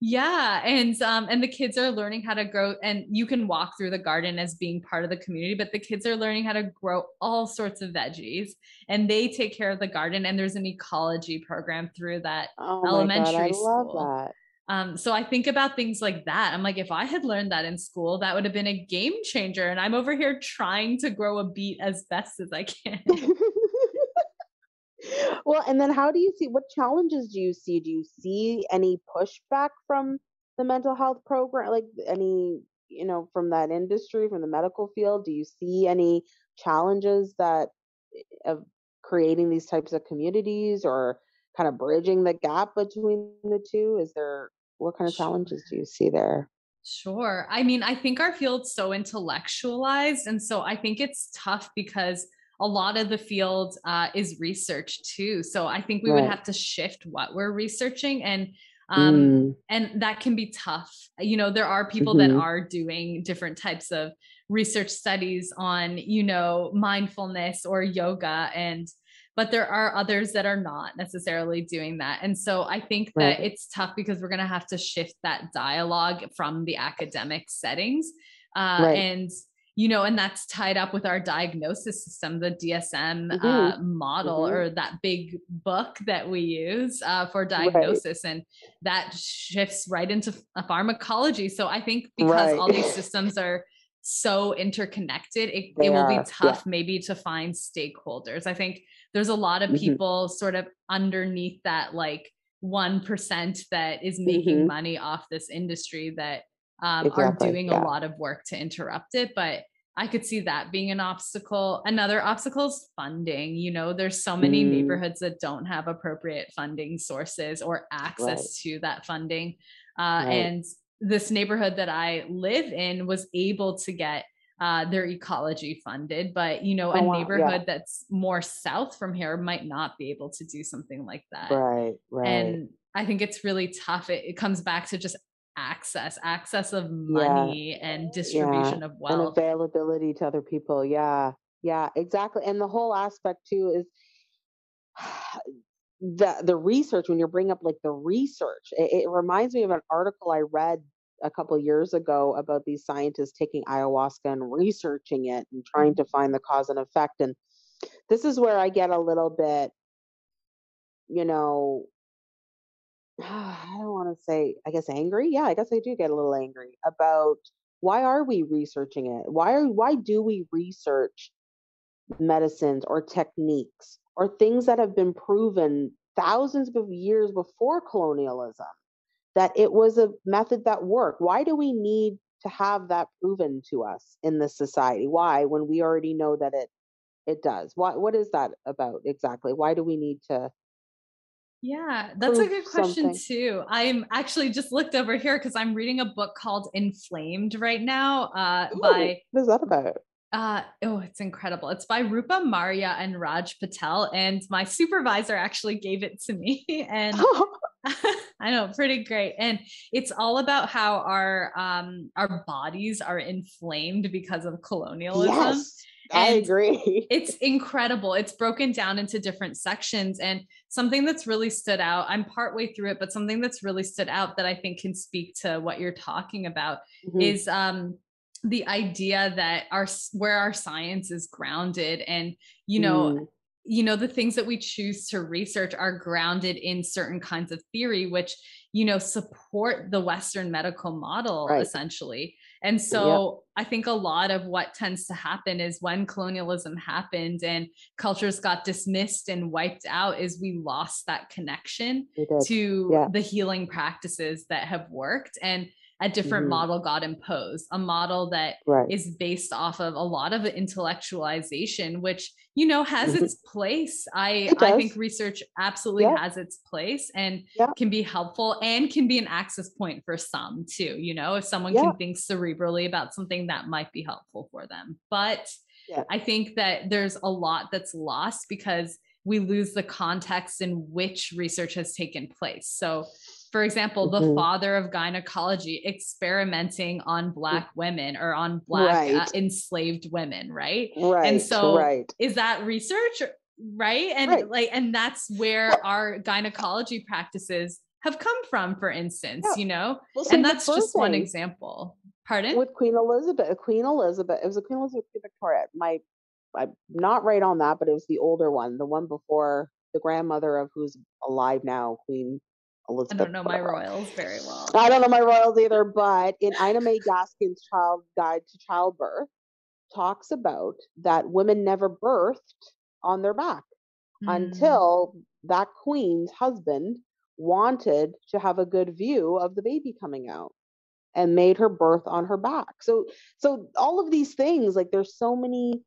Yeah, and um, and the kids are learning how to grow, and you can walk through the garden as being part of the community. But the kids are learning how to grow all sorts of veggies, and they take care of the garden. And there's an ecology program through that oh elementary God, school. Um, so I think about things like that. I'm like, if I had learned that in school, that would have been a game changer. And I'm over here trying to grow a beet as best as I can. well, and then how do you see what challenges do you see? Do you see any pushback from the mental health program? Like any, you know, from that industry, from the medical field? Do you see any challenges that of creating these types of communities or kind of bridging the gap between the two? Is there what kind of challenges do you see there? Sure. I mean, I think our field's so intellectualized. And so I think it's tough because a lot of the field uh, is research too. So I think we right. would have to shift what we're researching and um, mm. and that can be tough. You know, there are people mm-hmm. that are doing different types of research studies on, you know, mindfulness or yoga and but there are others that are not necessarily doing that. And so I think that right. it's tough because we're going to have to shift that dialogue from the academic settings. Uh, right. And you know, and that's tied up with our diagnosis system, the DSM mm-hmm. uh, model mm-hmm. or that big book that we use uh, for diagnosis. Right. And that shifts right into pharmacology. So I think because right. all these systems are so interconnected, it, it will be tough yeah. maybe to find stakeholders. I think there's a lot of mm-hmm. people mm-hmm. sort of underneath that like 1% that is making mm-hmm. money off this industry that um, exactly. are doing yeah. a lot of work to interrupt it. But I could see that being an obstacle. Another obstacle is funding. You know, there's so many mm. neighborhoods that don't have appropriate funding sources or access right. to that funding. Uh, right. And this neighborhood that I live in was able to get uh, their ecology funded, but you know, oh, a wow. neighborhood yeah. that's more south from here might not be able to do something like that. Right, right. And I think it's really tough. It, it comes back to just access access of money yeah. and distribution yeah. of wealth and availability to other people yeah yeah exactly and the whole aspect too is the the research when you're bringing up like the research it, it reminds me of an article i read a couple years ago about these scientists taking ayahuasca and researching it and trying to mm-hmm. find the cause and effect and this is where i get a little bit you know I don't want to say, I guess angry. Yeah, I guess I do get a little angry about why are we researching it? Why are why do we research medicines or techniques or things that have been proven thousands of years before colonialism that it was a method that worked? Why do we need to have that proven to us in this society? Why when we already know that it it does? What what is that about exactly? Why do we need to yeah, that's a good question something. too. I'm actually just looked over here because I'm reading a book called Inflamed right now uh, Ooh, by. What is that about? Uh, oh, it's incredible. It's by Rupa Marya and Raj Patel. And my supervisor actually gave it to me. And I know, pretty great. And it's all about how our um our bodies are inflamed because of colonialism. Yes. I agree. it's incredible. It's broken down into different sections. And something that's really stood out, I'm partway through it, but something that's really stood out that I think can speak to what you're talking about mm-hmm. is um, the idea that our where our science is grounded and you know mm. You know the things that we choose to research are grounded in certain kinds of theory which you know support the western medical model right. essentially and so yep. I think a lot of what tends to happen is when colonialism happened and cultures got dismissed and wiped out, is we lost that connection to yeah. the healing practices that have worked. And a different mm-hmm. model got imposed, a model that right. is based off of a lot of intellectualization, which you know has mm-hmm. its place. I I think research absolutely yeah. has its place and yeah. can be helpful and can be an access point for some too. You know, if someone yeah. can think cerebrally about something that might be helpful for them. But I think that there's a lot that's lost because we lose the context in which research has taken place. So for example, the mm-hmm. father of gynecology experimenting on black women or on black uh, right. uh, enslaved women, right? Right. And so right. is that research? Right. And right. like, and that's where our gynecology practices have come from, for instance, yeah. you know, well, and that's just one example. Pardon? With Queen Elizabeth, Queen Elizabeth, it was a Queen Elizabeth Queen Victoria. My, I'm not right on that, but it was the older one, the one before the grandmother of who's alive now, Queen Elizabeth. I don't know my royals very well. I don't know my royals either, but in Ina May Gaskin's Child Guide to Childbirth, talks about that women never birthed on their back mm. until that queen's husband wanted to have a good view of the baby coming out and made her birth on her back. So so all of these things like there's so many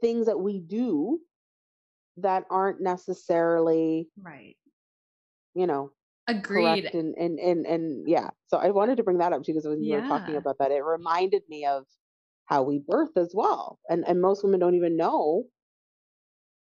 things that we do that aren't necessarily right you know agreed and and and, and yeah so i wanted to bring that up too because when you were talking about that it reminded me of how we birth as well and and most women don't even know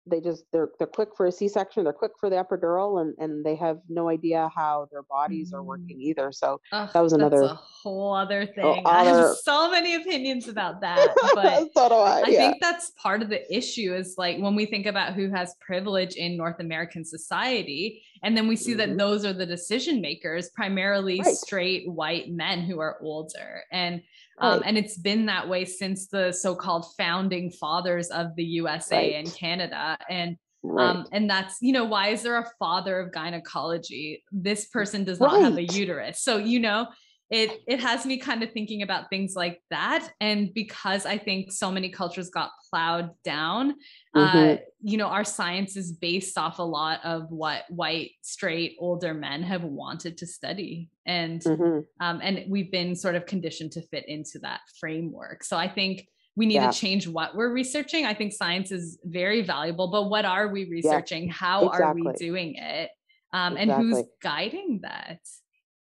they just they're they're quick for a c-section they're quick for the epidural and and they have no idea how their bodies are Mm. working either so Ugh, that was that's another a whole other oh, thing. I have so many opinions about that, but so i I yeah think that's part of the issue is like when we think about who has privilege in North American society, and then we see that hmm those are the decision makers, primarily right. straight white men who are older. And um, right. and it's been that way since the so-called founding fathers of the USA and Canada. And right. um, and that's you know why is there a father of gynecology? This person does not have a uterus, so you know it it has me kind of thinking about things like that. And because i think so many cultures got plowed down uh hmm you know our science is based off a lot of what white straight older men have wanted to study. And hmm um and we've been sort of conditioned to fit into that framework. So i think we need yeah. to change what we're researching. I think science is very valuable but what are we yeah researching? How are we doing it? Um and who's guiding that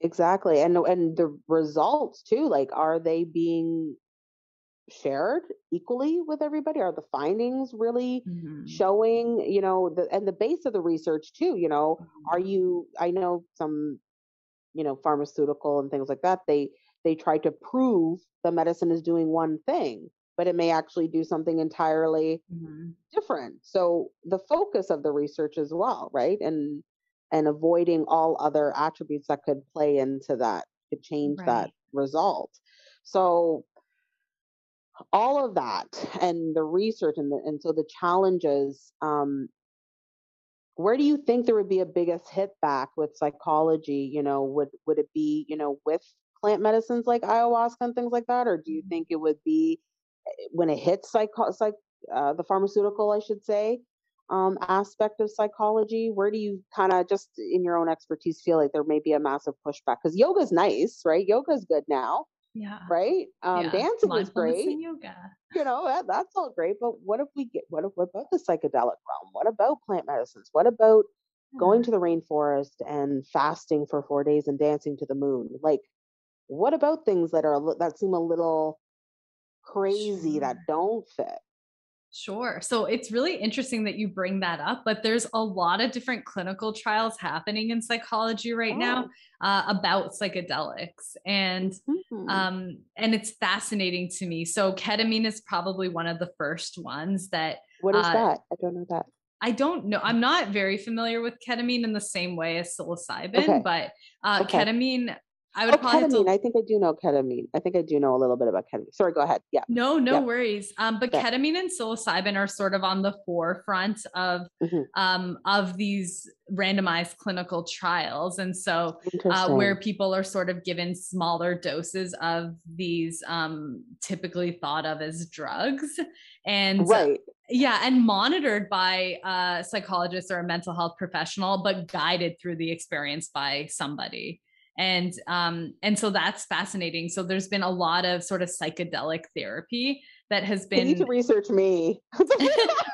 Exactly. And and the results too, like are they being shared equally with everybody? Are the findings really Mhm. showing, you know, the and the base of the research too, you know, are Mhm. you I know some, you know, pharmaceutical and things like that, they they try to prove the medicine is doing one thing, but it may actually do something entirely Mhm. different. So the focus of the research as well, right? And and avoiding all other attributes that could play into that, could change that result. So all of that and the research and the, and so the challenges um where do you think there would be a biggest hit back with psychology you know would would it be you know with plant medicines like ayahuasca and things like that or do you Mhm. think it would be when it hits psycho psych uh, the pharmaceutical i should say um aspect of psychology? Where do you kind of just in your own expertise feel like there may be a massive pushback? Because yoga's nice right? Yoga's good now Yeah. right? Um Yeah. dancing is great. yoga. you know that, that's all great but what if we get what, if, what about the psychedelic realm? What about plant medicines? What about going to the rainforest and fasting for four days and dancing to the moon? Like what about things that are that seem a little crazy that don't fit Sure. So it's really interesting that you bring that up, but there's a lot of different clinical trials happening in psychology right now oh uh, about psychedelics. And mhm. um, and it's fascinating to me. So ketamine is probably one of the first ones that what is uh, that i don't know that I don't know. I'm not very familiar with ketamine in the same way as psilocybin, okay but uh, okay ketamine, I would oh ketamine. to i think i do know ketamine. I think i do know a little bit about ketamine. Sorry go ahead. Yeah. No, no yeah. worries. Um, but yeah. ketamine and psilocybin are sort of on the forefront of hmm um, of these randomized clinical trials, and so uh, where people are sort of given smaller doses of these um, typically thought of as drugs, and right. yeah, and monitored by a psychologist or a mental health professional, but guided through the experience by somebody. And um, and so that's fascinating. So there's been a lot of sort of psychedelic therapy that has been. you need to research me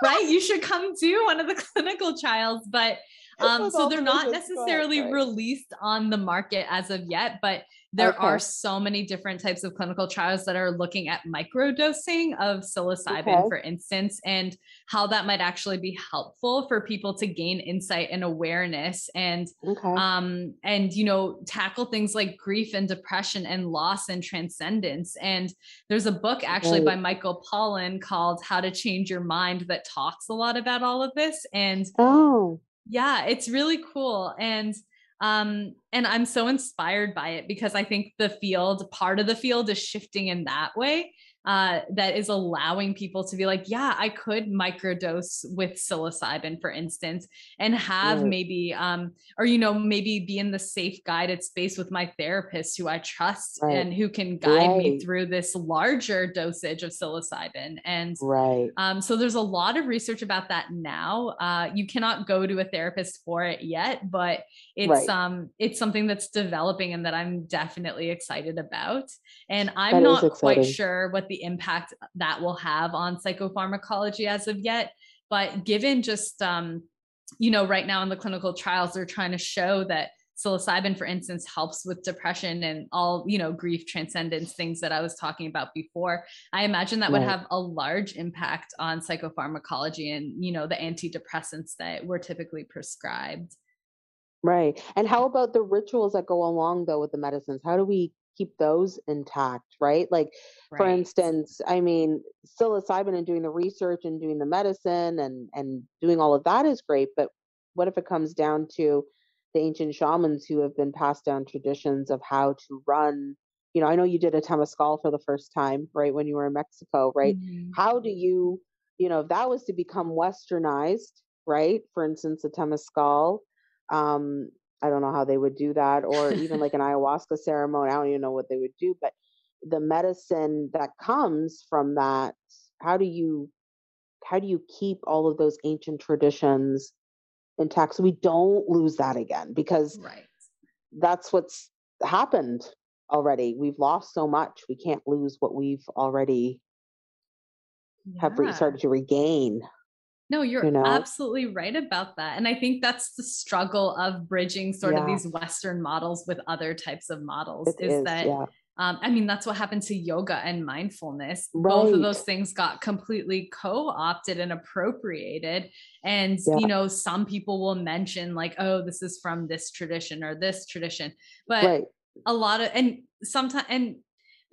right. You should come do one of the clinical trials, but um, so they're not visions go ahead necessarily sorry released on the market as of yet, but there are so many different types of clinical trials that are looking at microdosing of psilocybin, okay. for instance, and how that might actually be helpful for people to gain insight and awareness and okay. um and you know tackle things like grief and depression and loss and transcendence. And there's a book actually right. By michael pollan called how to change your mind that talks a lot about all of this and oh yeah it's really cool and um and i'm so inspired by it because i think the field part of the field is shifting in that way uh that is allowing people to be like yeah i could microdose with psilocybin for instance and have right. maybe um or you know maybe be in the safe guided space with my therapist who i trust right. and who can guide me through this larger dosage of psilocybin. And right. um, so there's a lot of research about that now. Uh, you cannot go to a therapist for it yet, but it's right. um it's something that's developing and that I'm definitely excited about. And I'm that not quite sure what the impact that will have on psychopharmacology as of yet. But given just, um, you know, right now in the clinical trials, they're trying to show that psilocybin for instance helps with depression and all you know grief transcendence things that i was talking about before i imagine that right. would have a large impact on psychopharmacology and you know the antidepressants that were typically prescribed right and how about the rituals that go along though with the medicines how do we keep those intact right like right. for instance i mean psilocybin and doing the research and doing the medicine and and doing all of that is great but what if it comes down to the ancient shamans who have been passed down traditions of how to run you know i know you did a temazcal for the first time right when you were in mexico right mm-hmm. how do you you know if that was to become westernized right for instance a temazcal um i don't know how they would do that or even like an ayahuasca ceremony i don't even know what they would do but the medicine that comes from that how do you how do you keep all of those ancient traditions intact so we don't lose that again because right. that's what's happened already we've lost so much we can't lose what we've already yeah. have re- started to regain no you're you know? absolutely right about that and i think that's the struggle of bridging sort yeah. of these western models with other types of models it is, is that yeah um, I mean, that's what happened to yoga and mindfulness. Right. Both of those things got completely co opted and appropriated. And, yeah. you know, some people will mention, like, oh, this is from this tradition or this tradition. But right. a lot of, and sometimes, and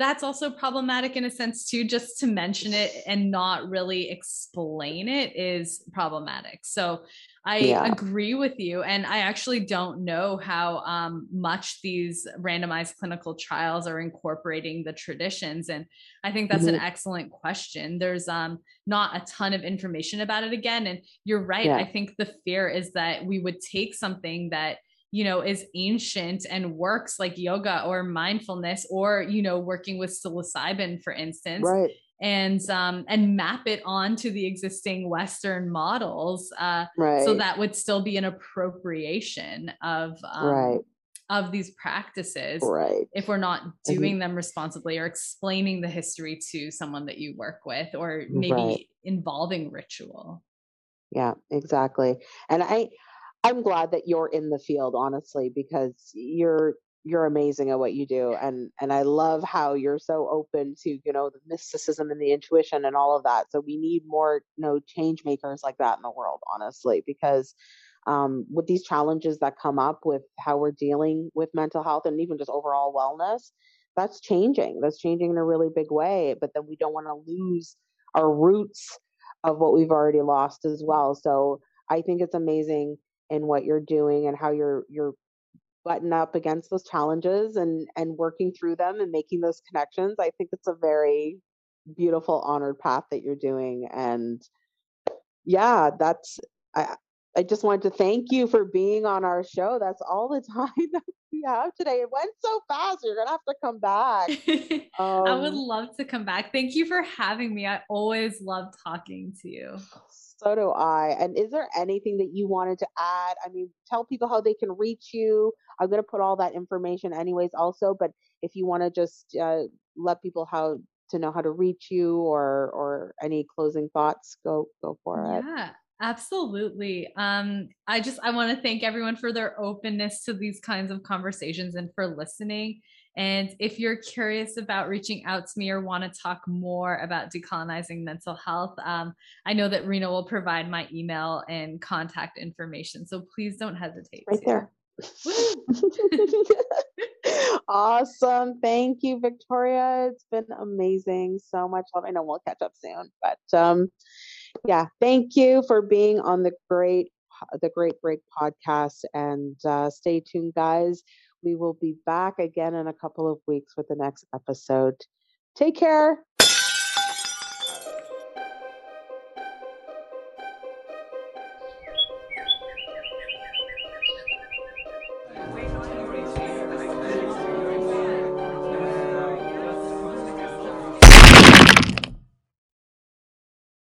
that's also problematic in a sense too just to mention it and not really explain it is problematic so i yeah. agree with you and i actually don't know how um, much these randomized clinical trials are incorporating the traditions and i think that's mm-hmm. an excellent question there's um, not a ton of information about it again and you're right yeah. i think the fear is that we would take something that you know is ancient and works like yoga or mindfulness or you know working with psilocybin for instance right and um and map it onto the existing western models uh right. so that would still be an appropriation of um, right of these practices right if we're not doing mm-hmm. them responsibly or explaining the history to someone that you work with or maybe right. involving ritual yeah exactly and i I'm glad that you're in the field, honestly, because you're you're amazing at what you do and and I love how you're so open to you know the mysticism and the intuition and all of that so we need more you know change makers like that in the world honestly because um, with these challenges that come up with how we're dealing with mental health and even just overall wellness that's changing that's changing in a really big way but then we don't want to lose our roots of what we've already lost as well so I think it's amazing in what you're doing and how you're you're button up against those challenges and and working through them and making those connections i think it's a very beautiful honored path that you're doing and yeah that's i i just wanted to thank you for being on our show that's all the time that we have today it went so fast you're gonna have to come back um, i would um love to come back thank you for having me i always love talking to you so do I. And is there anything that you wanted to add? I mean, tell people how they can reach you. I'm going to put all that information anyways also, but if you want to just uh, let people how to know how to reach you or or any closing thoughts, go go for it. Yeah. Absolutely. Um, I just I want to thank everyone for their openness to these kinds of conversations and for listening. And if you're curious about reaching out to me or want to talk more about decolonizing mental health, um, I know that Rena will provide my email and contact information. So please don't hesitate. Right to. there. awesome. Thank you, Victoria. It's been amazing. So much love. I know we'll catch up soon. But um, yeah, thank you for being on the great the Great Break podcast. And uh, stay tuned, guys. We will be back again in a couple of weeks with the next episode. Take care.